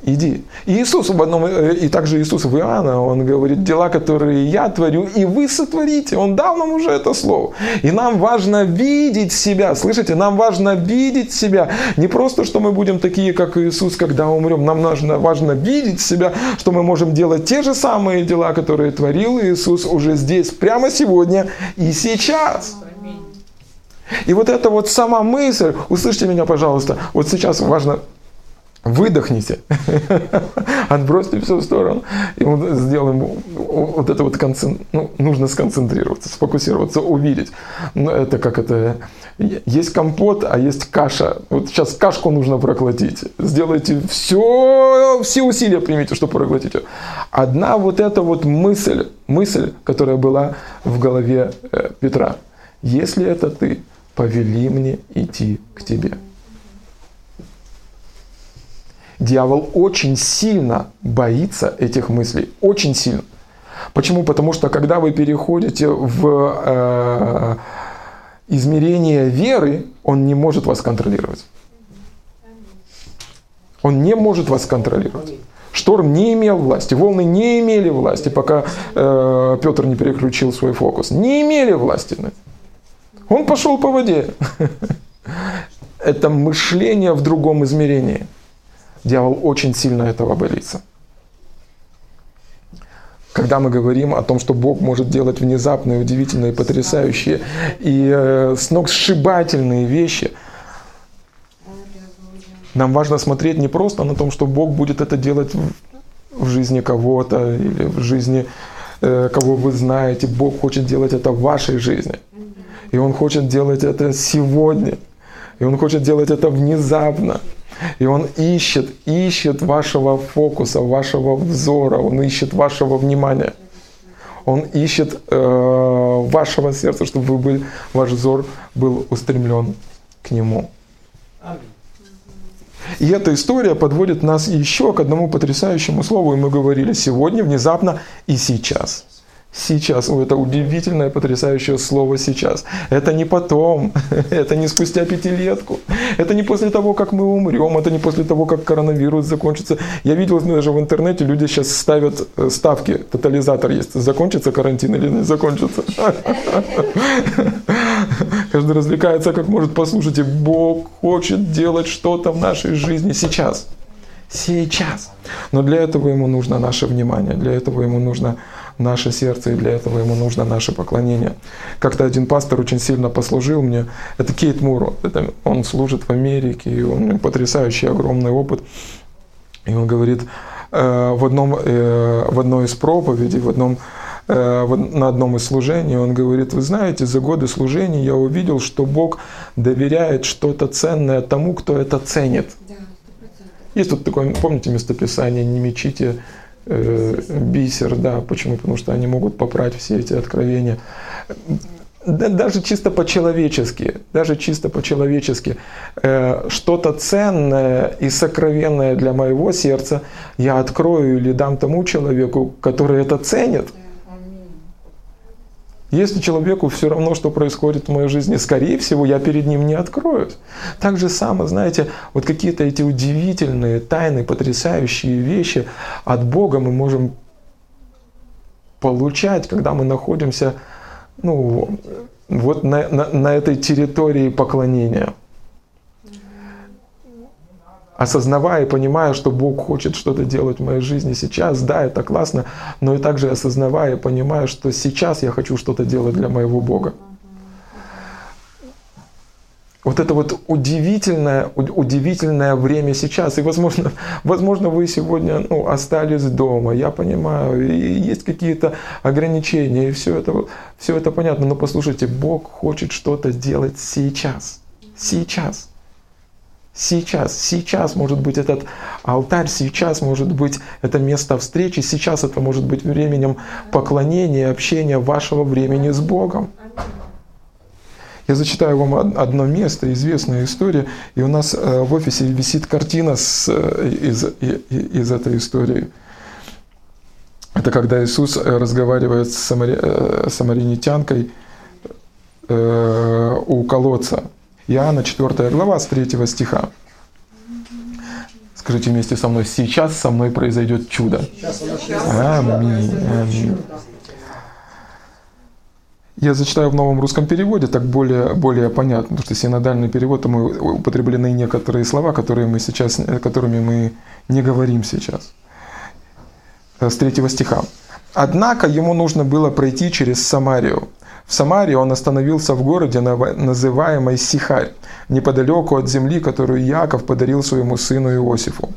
иди. И Иисус в одном, э, и также Иисус в Иоанна, он говорит, дела, которые я творю, и вы сотворите. Он дал нам уже это слово. И нам важно видеть себя, слышите, нам важно видеть себя. Не просто, что мы будем такие, как Иисус, когда умрем. Нам важно, важно видеть себя, что мы можем делать те же самые дела, которые творил Иисус уже здесь, прямо сегодня и сейчас. И вот эта вот сама мысль, услышьте меня, пожалуйста, вот сейчас важно выдохните, (laughs) отбросьте все в сторону, и мы сделаем вот это вот, концен... ну, нужно сконцентрироваться, сфокусироваться, увидеть. Но это как это, есть компот, а есть каша. Вот сейчас кашку нужно проглотить. Сделайте все, все усилия примите, чтобы проглотить ее. Одна вот эта вот мысль, мысль, которая была в голове э, Петра. Если это ты, повели мне идти к тебе. Дьявол очень сильно боится этих мыслей, очень сильно. Почему? Потому что когда вы переходите в э, измерение веры, он не может вас контролировать. Он не может вас контролировать. Шторм не имел власти, волны не имели власти, пока э, Петр не переключил свой фокус. Не имели власти. Он пошел по воде. (laughs) Это мышление в другом измерении. Дьявол очень сильно этого боится. Когда мы говорим о том, что Бог может делать внезапные, удивительные, потрясающие и э, сногсшибательные вещи, нам важно смотреть не просто на том, что Бог будет это делать в жизни кого-то или в жизни э, кого вы знаете. Бог хочет делать это в вашей жизни. И Он хочет делать это сегодня. И Он хочет делать это внезапно. И он ищет, ищет вашего фокуса, вашего взора, он ищет вашего внимания. Он ищет э, вашего сердца, чтобы вы были, ваш взор был устремлен к нему. И эта история подводит нас еще к одному потрясающему слову, и мы говорили сегодня, внезапно и сейчас. Сейчас. О, это удивительное, потрясающее слово сейчас. Это не потом, (laughs) это не спустя пятилетку, это не после того, как мы умрем, это не после того, как коронавирус закончится. Я видел даже в интернете, люди сейчас ставят э, ставки, тотализатор есть, закончится карантин или не закончится. (laughs) Каждый развлекается как может. Послушайте, Бог хочет делать что-то в нашей жизни сейчас. Сейчас. Но для этого ему нужно наше внимание, для этого ему нужно наше сердце, и для этого ему нужно наше поклонение. Как-то один пастор очень сильно послужил мне, это Кейт Мур, это, он служит в Америке, и у него потрясающий огромный опыт. И он говорит, э, в, одном, э, в одной из проповедей, в одном, э, на одном из служений, он говорит, вы знаете, за годы служения я увидел, что Бог доверяет что-то ценное тому, кто это ценит. Есть тут такое, помните местописание, не мечите э, бисер, да, почему? Потому что они могут попрать все эти откровения. Даже чисто по-человечески, даже чисто по-человечески, э, что-то ценное и сокровенное для моего сердца я открою или дам тому человеку, который это ценит. Если человеку все равно, что происходит в моей жизни, скорее всего, я перед ним не откроюсь. Так же самое, знаете, вот какие-то эти удивительные, тайны, потрясающие вещи от Бога мы можем получать, когда мы находимся ну, вот на, на, на этой территории поклонения осознавая и понимая, что Бог хочет что-то делать в моей жизни сейчас, да, это классно, но и также осознавая и понимая, что сейчас я хочу что-то делать для моего Бога. Вот это вот удивительное, удивительное время сейчас. И, возможно, (laughs) возможно вы сегодня ну, остались дома, я понимаю, и есть какие-то ограничения, и все это, все это понятно. Но послушайте, Бог хочет что-то делать сейчас. Сейчас. Сейчас, сейчас может быть этот алтарь, сейчас может быть это место встречи, сейчас это может быть временем поклонения, общения вашего времени с Богом. Я зачитаю вам одно место, известная история, и у нас э, в офисе висит картина с, э, из, из этой истории. Это когда Иисус э, разговаривает с самари, самаринитянкой у колодца. Иоанна 4 глава с 3 стиха. Скажите вместе со мной, сейчас со мной произойдет чудо. Аминь. Аминь. Я зачитаю в новом русском переводе, так более, более понятно, потому что синодальный перевод, там употреблены некоторые слова, которые мы сейчас, которыми мы не говорим сейчас. С третьего стиха. «Однако ему нужно было пройти через Самарию, в Самарии он остановился в городе, называемой Сихарь, неподалеку от земли, которую Яков подарил своему сыну Иосифу.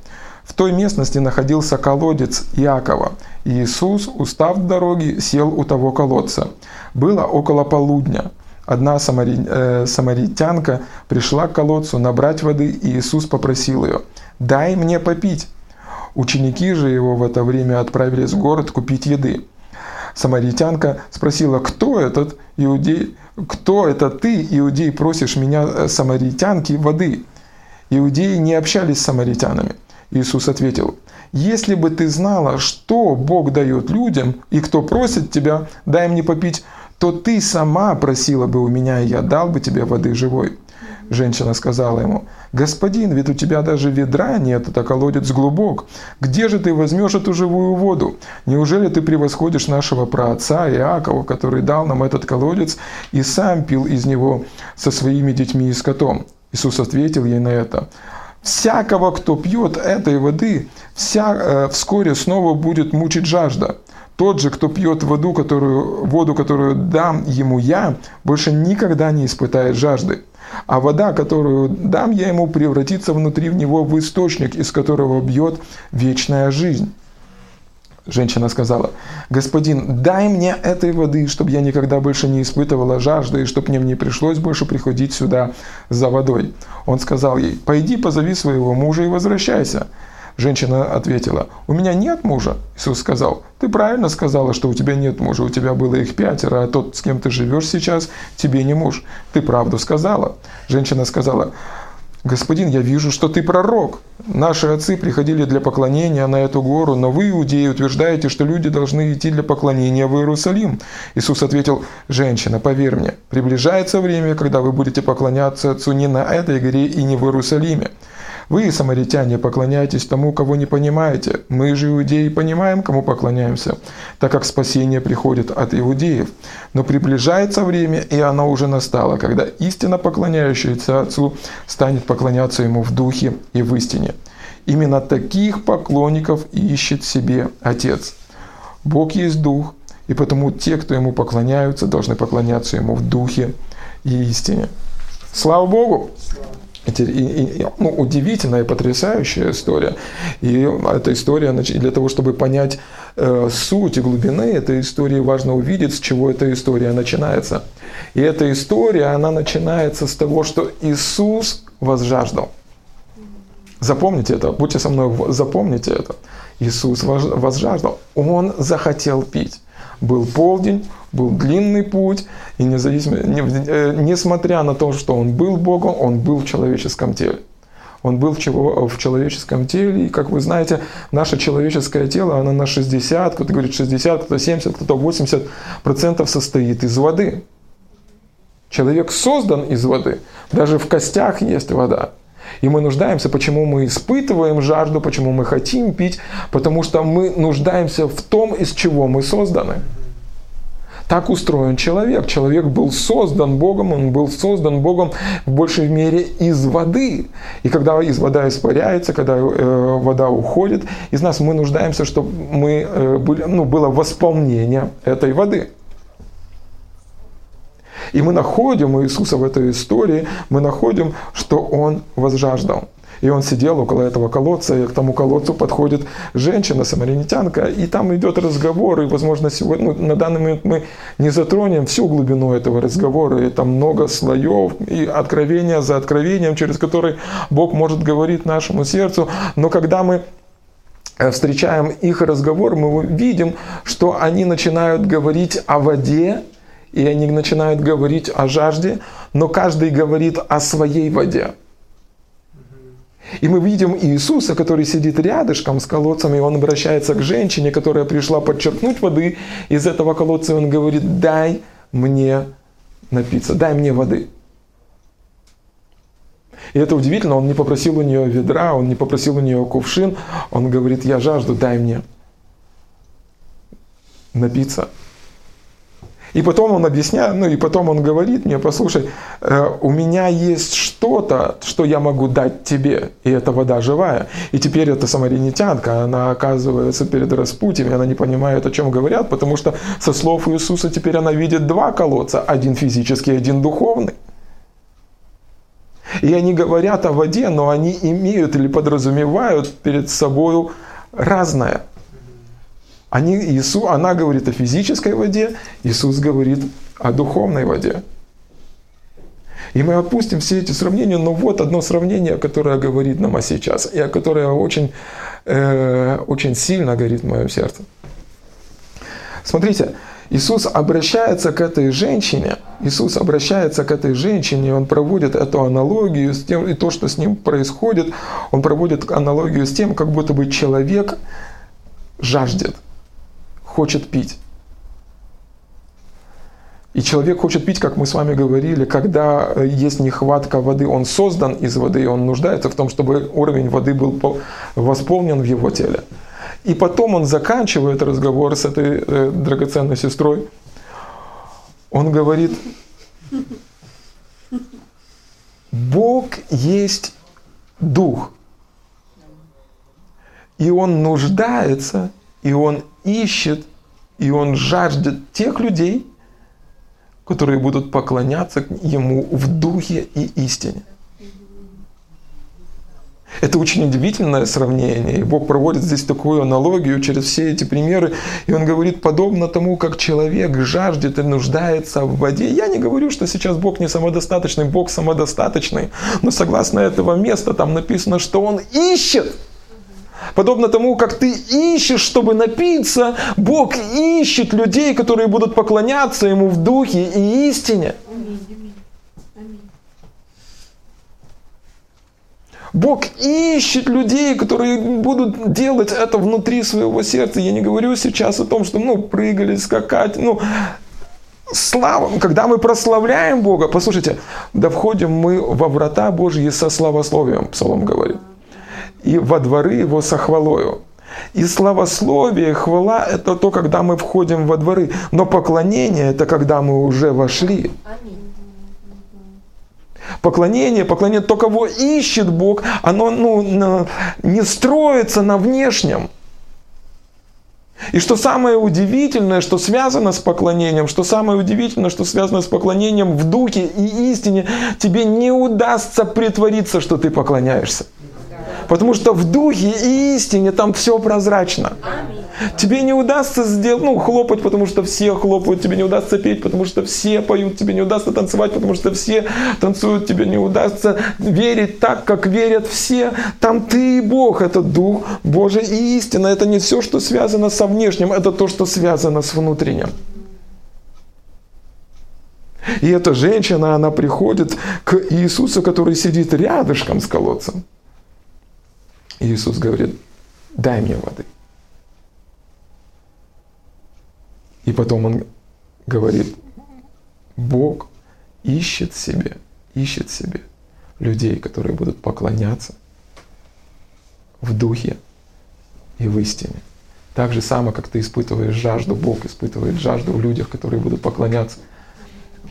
В той местности находился колодец Якова, и Иисус, устав в дороге, сел у того колодца. Было около полудня. Одна самари... э, самаритянка пришла к колодцу набрать воды, и Иисус попросил ее, «Дай мне попить». Ученики же его в это время отправились в город купить еды. Самаритянка спросила, кто этот иудей, кто это ты, иудей, просишь меня, э, самаритянки, воды? Иудеи не общались с самаритянами. Иисус ответил, если бы ты знала, что Бог дает людям и кто просит тебя, дай мне попить, то ты сама просила бы у меня, и я дал бы тебе воды живой. Женщина сказала ему, «Господин, ведь у тебя даже ведра нет, это колодец глубок. Где же ты возьмешь эту живую воду? Неужели ты превосходишь нашего праотца Иакова, который дал нам этот колодец и сам пил из него со своими детьми и скотом?» Иисус ответил ей на это, «Всякого, кто пьет этой воды, вся, э, вскоре снова будет мучить жажда. Тот же, кто пьет воду которую, воду, которую дам ему я, больше никогда не испытает жажды. А вода, которую дам я ему, превратится внутри в него в источник, из которого бьет вечная жизнь. Женщина сказала, «Господин, дай мне этой воды, чтобы я никогда больше не испытывала жажды, и чтобы мне не пришлось больше приходить сюда за водой». Он сказал ей, «Пойди, позови своего мужа и возвращайся». Женщина ответила, у меня нет мужа. Иисус сказал, ты правильно сказала, что у тебя нет мужа, у тебя было их пятеро, а тот, с кем ты живешь сейчас, тебе не муж. Ты правду сказала. Женщина сказала, Господин, я вижу, что ты пророк. Наши отцы приходили для поклонения на эту гору, но вы, иудеи, утверждаете, что люди должны идти для поклонения в Иерусалим. Иисус ответил, женщина, поверь мне, приближается время, когда вы будете поклоняться Отцу не на этой горе и не в Иерусалиме. Вы, самаритяне, поклоняетесь тому, кого не понимаете. Мы же, иудеи, понимаем, кому поклоняемся, так как спасение приходит от иудеев. Но приближается время, и оно уже настало, когда истинно поклоняющийся Отцу станет поклоняться Ему в духе и в истине. Именно таких поклонников ищет себе Отец. Бог есть Дух, и потому те, кто Ему поклоняются, должны поклоняться Ему в духе и истине. Слава Богу! И, и, ну, удивительная, потрясающая история. И эта история, для того, чтобы понять э, суть и глубины этой истории, важно увидеть, с чего эта история начинается. И эта история, она начинается с того, что Иисус возжаждал. Запомните это, будьте со мной, запомните это. Иисус возжаждал. Он захотел пить. Был полдень, был длинный путь, и независимо, не, э, несмотря на то, что он был Богом, он был в человеческом теле. Он был в, чего, в человеческом теле, и, как вы знаете, наше человеческое тело, оно на 60, кто-то говорит 60, кто-то 70, кто-то 80 процентов состоит из воды. Человек создан из воды. Даже в костях есть вода. И мы нуждаемся, почему мы испытываем жажду, почему мы хотим пить, потому что мы нуждаемся в том, из чего мы созданы. Так устроен человек. Человек был создан Богом, он был создан Богом в большей мере из воды. И когда из вода испаряется, когда э, вода уходит из нас, мы нуждаемся, чтобы мы, э, были, ну, было восполнение этой воды. И мы находим Иисуса в этой истории, мы находим, что Он возжаждал. И он сидел около этого колодца, и к тому колодцу подходит женщина, самарянитянка, и там идет разговор, и, возможно, сегодня, ну, на данный момент мы не затронем всю глубину этого разговора, и там много слоев, и откровения за откровением, через которые Бог может говорить нашему сердцу, но когда мы э, встречаем их разговор, мы видим, что они начинают говорить о воде, и они начинают говорить о жажде, но каждый говорит о своей воде. И мы видим Иисуса, который сидит рядышком с колодцем, и он обращается к женщине, которая пришла подчеркнуть воды из этого колодца, и он говорит, дай мне напиться, дай мне воды. И это удивительно, он не попросил у нее ведра, он не попросил у нее кувшин, он говорит, я жажду, дай мне напиться. И потом он объясняет, ну и потом он говорит мне, послушай, э, у меня есть что-то, что я могу дать тебе, и это вода живая. И теперь эта самарянитянка, она оказывается перед распутьем, и она не понимает, о чем говорят, потому что со слов Иисуса теперь она видит два колодца, один физический, один духовный. И они говорят о воде, но они имеют или подразумевают перед собой разное – они, Иисус, она говорит о физической воде, Иисус говорит о духовной воде. И мы опустим все эти сравнения, но вот одно сравнение, которое говорит нам о сейчас, и которое очень, э, очень сильно горит в моем сердце. Смотрите, Иисус обращается к этой женщине, Иисус обращается к этой женщине, он проводит эту аналогию с тем, и то, что с ним происходит, он проводит аналогию с тем, как будто бы человек жаждет – хочет пить. И человек хочет пить, как мы с вами говорили, когда э, есть нехватка воды, он создан из воды, и он нуждается в том, чтобы уровень воды был восполнен в его теле. И потом он заканчивает разговор с этой э, драгоценной сестрой. Он говорит, Бог есть Дух. И Он нуждается и он ищет, и он жаждет тех людей, которые будут поклоняться ему в духе и истине. Это очень удивительное сравнение. И Бог проводит здесь такую аналогию через все эти примеры. И Он говорит, подобно тому, как человек жаждет и нуждается в воде. Я не говорю, что сейчас Бог не самодостаточный, Бог самодостаточный. Но согласно этого места там написано, что Он ищет Подобно тому, как ты ищешь, чтобы напиться, Бог ищет людей, которые будут поклоняться Ему в духе и истине. Бог ищет людей, которые будут делать это внутри своего сердца. Я не говорю сейчас о том, что ну, прыгали, скакать. Ну, слава, когда мы прославляем Бога, послушайте, да входим мы во врата Божьи со славословием, Псалом говорит, и во дворы Его со хвалою. И славословие, хвала – это то, когда мы входим во дворы. Но поклонение – это когда мы уже вошли. Поклонение, поклонение, то, кого ищет Бог, оно ну, не строится на внешнем. И что самое удивительное, что связано с поклонением, что самое удивительное, что связано с поклонением в духе и истине, тебе не удастся притвориться, что ты поклоняешься. Потому что в духе и истине там все прозрачно. Тебе не удастся сделать, ну, хлопать, потому что все хлопают, тебе не удастся петь, потому что все поют, тебе не удастся танцевать, потому что все танцуют, тебе не удастся верить так, как верят все. Там ты и Бог, это Дух Божий и истина. Это не все, что связано со внешним, это то, что связано с внутренним. И эта женщина, она приходит к Иисусу, который сидит рядышком с колодцем. Иисус говорит, дай мне воды. И потом он говорит, Бог ищет себе, ищет себе людей, которые будут поклоняться в духе и в истине. Так же самое, как ты испытываешь жажду, Бог испытывает жажду в людях, которые будут поклоняться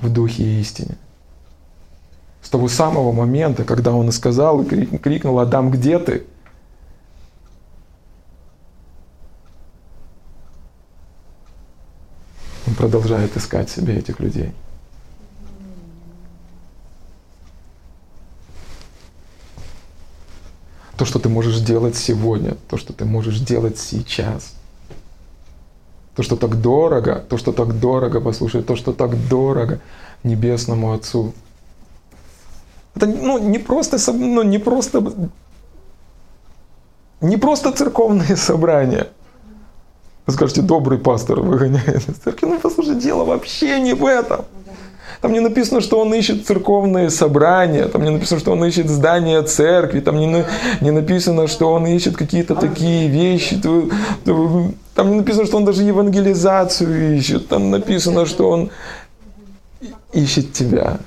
в духе и истине. С того самого момента, когда он и сказал, и крикнул, Адам, где ты? Он продолжает искать себе этих людей. То, что ты можешь делать сегодня, то, что ты можешь делать сейчас. То, что так дорого, то, что так дорого, послушай, то, что так дорого Небесному Отцу. Это ну, не просто, ну, не просто, не просто церковные собрания – вы скажете, добрый пастор выгоняет из церкви. Ну, послушай, дело вообще не в этом. Там не написано, что он ищет церковные собрания, там не написано, что он ищет здание церкви, там не, не написано, что он ищет какие-то такие вещи. Там не написано, что он даже евангелизацию ищет. Там написано, что он ищет тебя,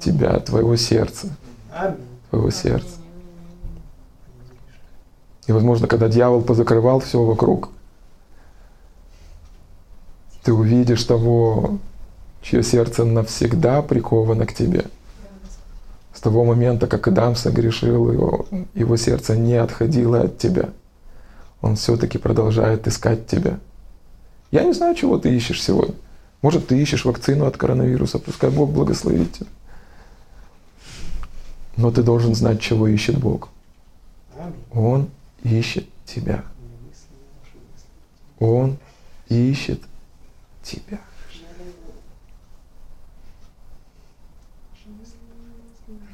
тебя, твоего сердца, твоего сердца. И, возможно, когда дьявол позакрывал все вокруг, ты увидишь того, чье сердце навсегда приковано к тебе. С того момента, как Адам согрешил, его, его сердце не отходило от тебя. Он все-таки продолжает искать тебя. Я не знаю, чего ты ищешь сегодня. Может, ты ищешь вакцину от коронавируса, пускай Бог благословит тебя. Но ты должен знать, чего ищет Бог. Он ищет тебя. Он ищет тебя.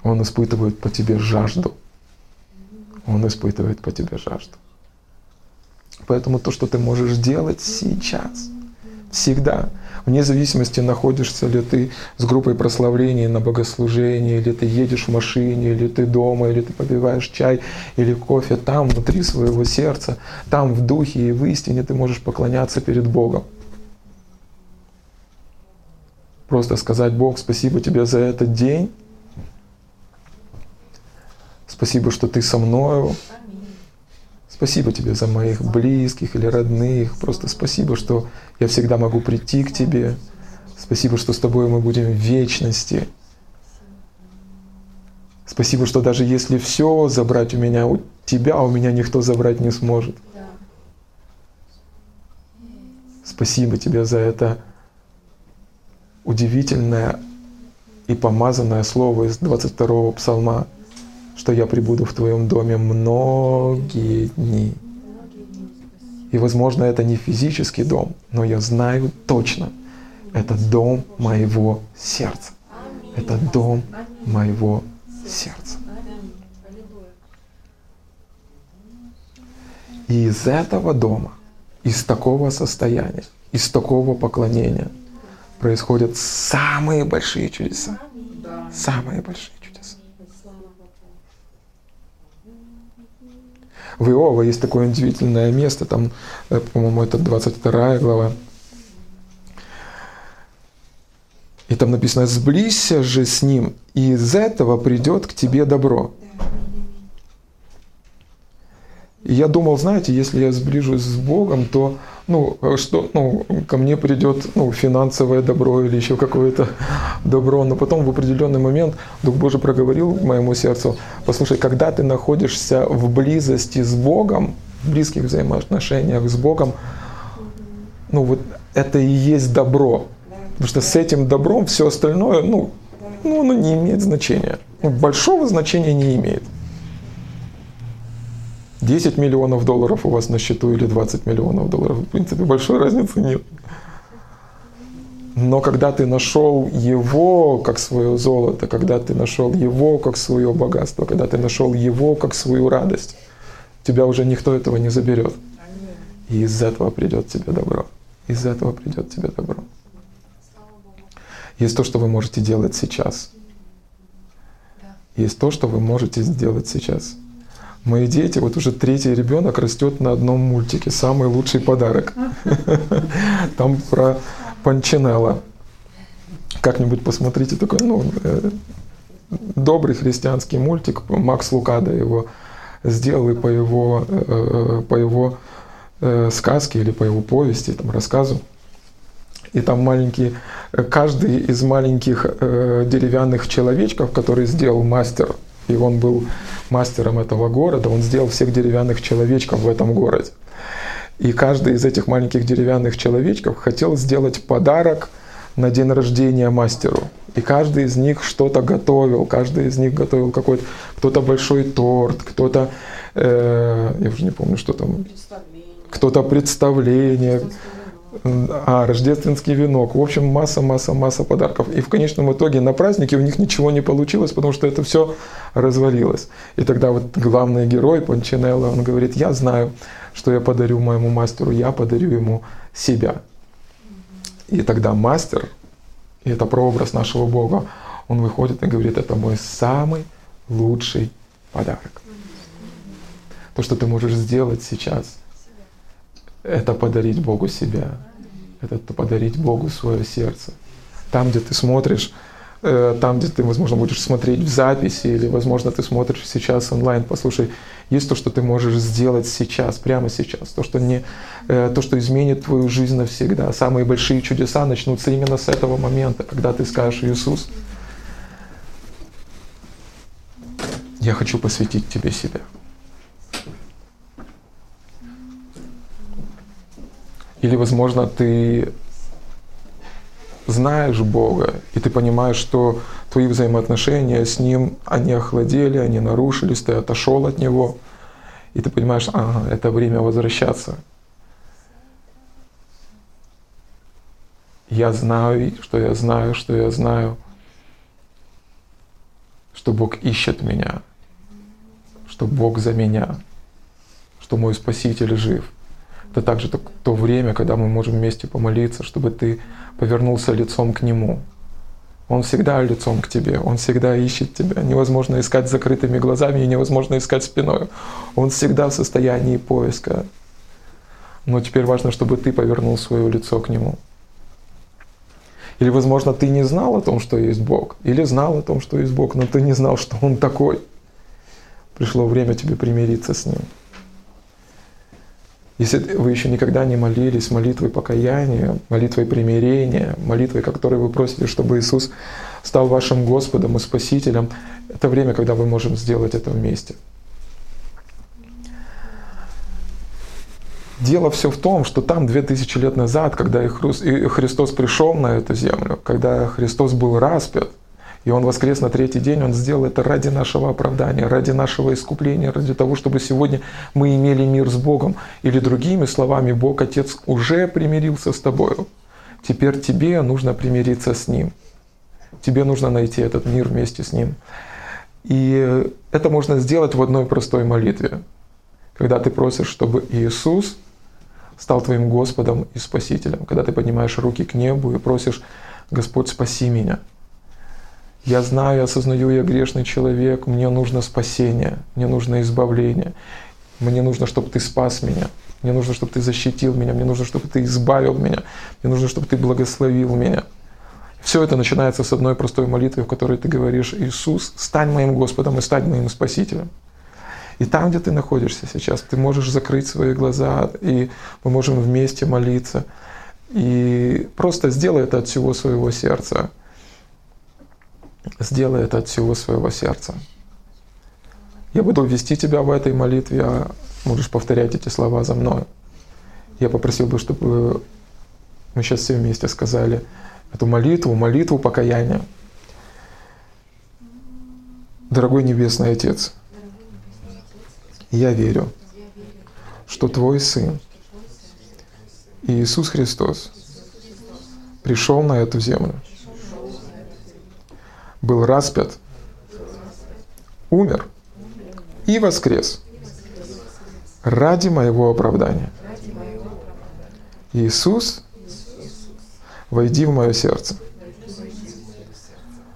Он испытывает по тебе жажду. Он испытывает по тебе жажду. Поэтому то, что ты можешь делать сейчас, всегда, вне зависимости, находишься ли ты с группой прославления на богослужении, или ты едешь в машине, или ты дома, или ты попиваешь чай или кофе, там, внутри своего сердца, там, в духе и в истине ты можешь поклоняться перед Богом. Просто сказать, Бог, спасибо тебе за этот день. Спасибо, что ты со мною. Спасибо тебе за моих близких или родных. Просто спасибо, что я всегда могу прийти к тебе. Спасибо, что с тобой мы будем в вечности. Спасибо, что даже если все забрать у меня, у тебя у меня никто забрать не сможет. Спасибо тебе за это удивительное и помазанное слово из 22-го псалма, что я прибуду в твоем доме многие дни. И, возможно, это не физический дом, но я знаю точно, это дом моего сердца. Это дом моего сердца. И из этого дома, из такого состояния, из такого поклонения – происходят самые большие чудеса. Самые большие чудеса. В Иова есть такое удивительное место, там, э, по-моему, это 22 глава. И там написано, сблизься же с ним, и из этого придет к тебе добро. И я думал, знаете, если я сближусь с Богом, то ну, что, ну, ко мне придет ну, финансовое добро или еще какое-то (laughs) добро, но потом в определенный момент Дух Божий проговорил моему сердцу, послушай, когда ты находишься в близости с Богом, в близких взаимоотношениях с Богом, ну вот это и есть добро. Потому что с этим добром все остальное, ну, ну оно не имеет значения. Ну, большого значения не имеет. 10 миллионов долларов у вас на счету или 20 миллионов долларов, в принципе, большой разницы нет. Но когда ты нашел его как свое золото, когда ты нашел его как свое богатство, когда ты нашел его как свою радость, тебя уже никто этого не заберет. И из этого придет тебе добро. Из этого придет тебе добро. Есть то, что вы можете делать сейчас. Есть то, что вы можете сделать сейчас. Мои дети, вот уже третий ребенок растет на одном мультике. Самый лучший подарок. (laughs) Там про Панчинелла. Как-нибудь посмотрите такой, ну, э, добрый христианский мультик. Макс Лукада его сделал и по его, э, по его э, сказке или по его повести, там, рассказу. И там маленький, каждый из маленьких деревянных человечков, который сделал мастер и он был мастером этого города, он сделал всех деревянных человечков в этом городе. И каждый из этих маленьких деревянных человечков хотел сделать подарок на день рождения мастеру. И каждый из них что-то готовил, каждый из них готовил какой-то, кто-то большой торт, кто-то, э, я уже не помню, что там, кто-то представление, а, рождественский венок. В общем, масса, масса, масса подарков. И в конечном итоге на празднике у них ничего не получилось, потому что это все развалилось. И тогда вот главный герой Панчинелло, он говорит, я знаю, что я подарю моему мастеру, я подарю ему себя. И тогда мастер, и это прообраз нашего Бога, он выходит и говорит, это мой самый лучший подарок. То, что ты можешь сделать сейчас – это подарить Богу себя, это подарить Богу свое сердце. Там, где ты смотришь, э, там, где ты, возможно, будешь смотреть в записи, или, возможно, ты смотришь сейчас онлайн, послушай, есть то, что ты можешь сделать сейчас, прямо сейчас, то, что, не, э, то, что изменит твою жизнь навсегда. Самые большие чудеса начнутся именно с этого момента, когда ты скажешь, Иисус, я хочу посвятить тебе себя. Или, возможно, ты знаешь Бога, и ты понимаешь, что твои взаимоотношения с Ним, они охладели, они нарушились, ты отошел от Него, и ты понимаешь, ага, это время возвращаться. Я знаю, что я знаю, что я знаю, что Бог ищет меня, что Бог за меня, что мой Спаситель жив. Это также то время, когда мы можем вместе помолиться, чтобы ты повернулся лицом к Нему. Он всегда лицом к тебе, Он всегда ищет тебя. Невозможно искать закрытыми глазами и невозможно искать спиной. Он всегда в состоянии поиска. Но теперь важно, чтобы ты повернул свое лицо к Нему. Или, возможно, ты не знал о том, что есть Бог, или знал о том, что есть Бог, но ты не знал, что Он такой. Пришло время тебе примириться с Ним. Если вы еще никогда не молились молитвой покаяния, молитвой примирения, молитвой, которой вы просите, чтобы Иисус стал вашим Господом и Спасителем, это время, когда мы можем сделать это вместе. Дело все в том, что там две тысячи лет назад, когда Христос пришел на эту землю, когда Христос был распят – и Он воскрес на третий день, Он сделал это ради нашего оправдания, ради нашего искупления, ради того, чтобы сегодня мы имели мир с Богом. Или другими словами, Бог Отец уже примирился с тобою. Теперь тебе нужно примириться с Ним. Тебе нужно найти этот мир вместе с Ним. И это можно сделать в одной простой молитве. Когда ты просишь, чтобы Иисус стал твоим Господом и Спасителем. Когда ты поднимаешь руки к небу и просишь, Господь, спаси меня – я знаю, осознаю, я грешный человек, мне нужно спасение, мне нужно избавление. Мне нужно, чтобы ты спас меня. Мне нужно, чтобы ты защитил меня. Мне нужно, чтобы ты избавил меня. Мне нужно, чтобы ты благословил меня. Все это начинается с одной простой молитвы, в которой ты говоришь, Иисус, стань моим Господом и стань моим Спасителем. И там, где ты находишься сейчас, ты можешь закрыть свои глаза, и мы можем вместе молиться. И просто сделай это от всего своего сердца. Сделай это от всего своего сердца. Я буду вести тебя в этой молитве, а можешь повторять эти слова за мной. Я попросил бы, чтобы мы сейчас все вместе сказали эту молитву, молитву покаяния. Дорогой Небесный Отец, я верю, что Твой Сын Иисус Христос пришел на эту землю, был распят, умер и воскрес ради моего оправдания. Иисус, войди в мое сердце.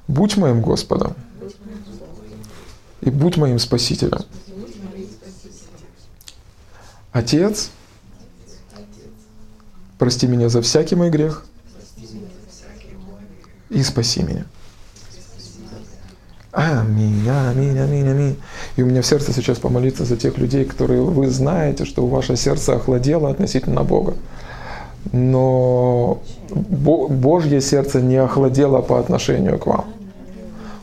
Будь моим Господом и будь моим Спасителем. Отец, прости меня за всякий мой грех и спаси меня. Аминь, аминь, аминь, аминь. И у меня в сердце сейчас помолиться за тех людей, которые вы знаете, что ваше сердце охладело относительно Бога. Но Божье сердце не охладело по отношению к вам.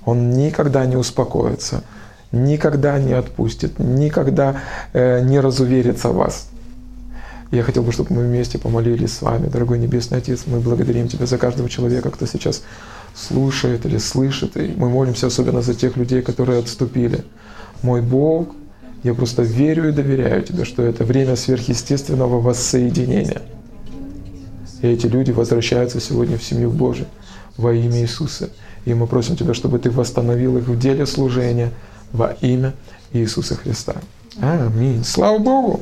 Он никогда не успокоится, никогда не отпустит, никогда э, не разуверится в вас. Я хотел бы, чтобы мы вместе помолились с вами, дорогой Небесный Отец. Мы благодарим Тебя за каждого человека, кто сейчас слушает или слышит. И мы молимся особенно за тех людей, которые отступили. Мой Бог, я просто верю и доверяю Тебе, что это время сверхъестественного воссоединения. И эти люди возвращаются сегодня в семью Божию во имя Иисуса. И мы просим Тебя, чтобы Ты восстановил их в деле служения во имя Иисуса Христа. Аминь. Слава Богу.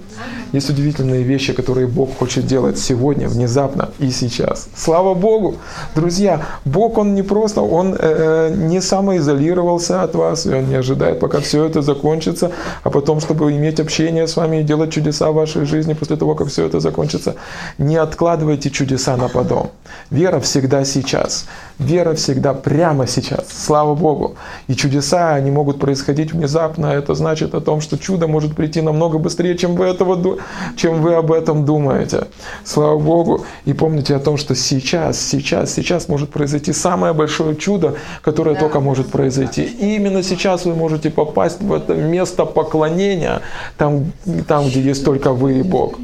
Есть удивительные вещи, которые Бог хочет делать сегодня, внезапно и сейчас. Слава Богу. Друзья, Бог, Он не просто, Он э, не самоизолировался от вас, и Он не ожидает, пока все это закончится, а потом, чтобы иметь общение с вами и делать чудеса в вашей жизни после того, как все это закончится. Не откладывайте чудеса на потом. Вера всегда сейчас. Вера всегда прямо сейчас. Слава Богу. И чудеса, они могут происходить внезапно. Это значит о том, что чудо может прийти намного быстрее, чем вы, этого, чем вы об этом думаете. Слава Богу. И помните о том, что сейчас, сейчас, сейчас может произойти самое большое чудо, которое да. только может произойти. И именно сейчас вы можете попасть в это место поклонения, там, там где есть только вы и Бог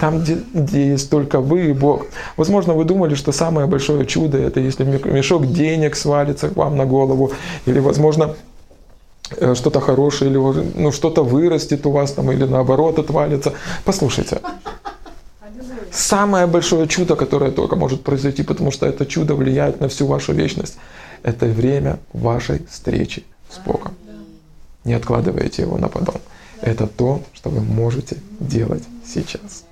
там, где, где есть только вы и Бог. Возможно, вы думали, что самое большое чудо это если мешок денег свалится к вам на голову, или, возможно, что-то хорошее, или ну, что-то вырастет у вас там, или наоборот отвалится. Послушайте. Самое большое чудо, которое только может произойти, потому что это чудо влияет на всю вашу вечность, это время вашей встречи с Богом. Не откладывайте его на потом. Это то, что вы можете делать сейчас.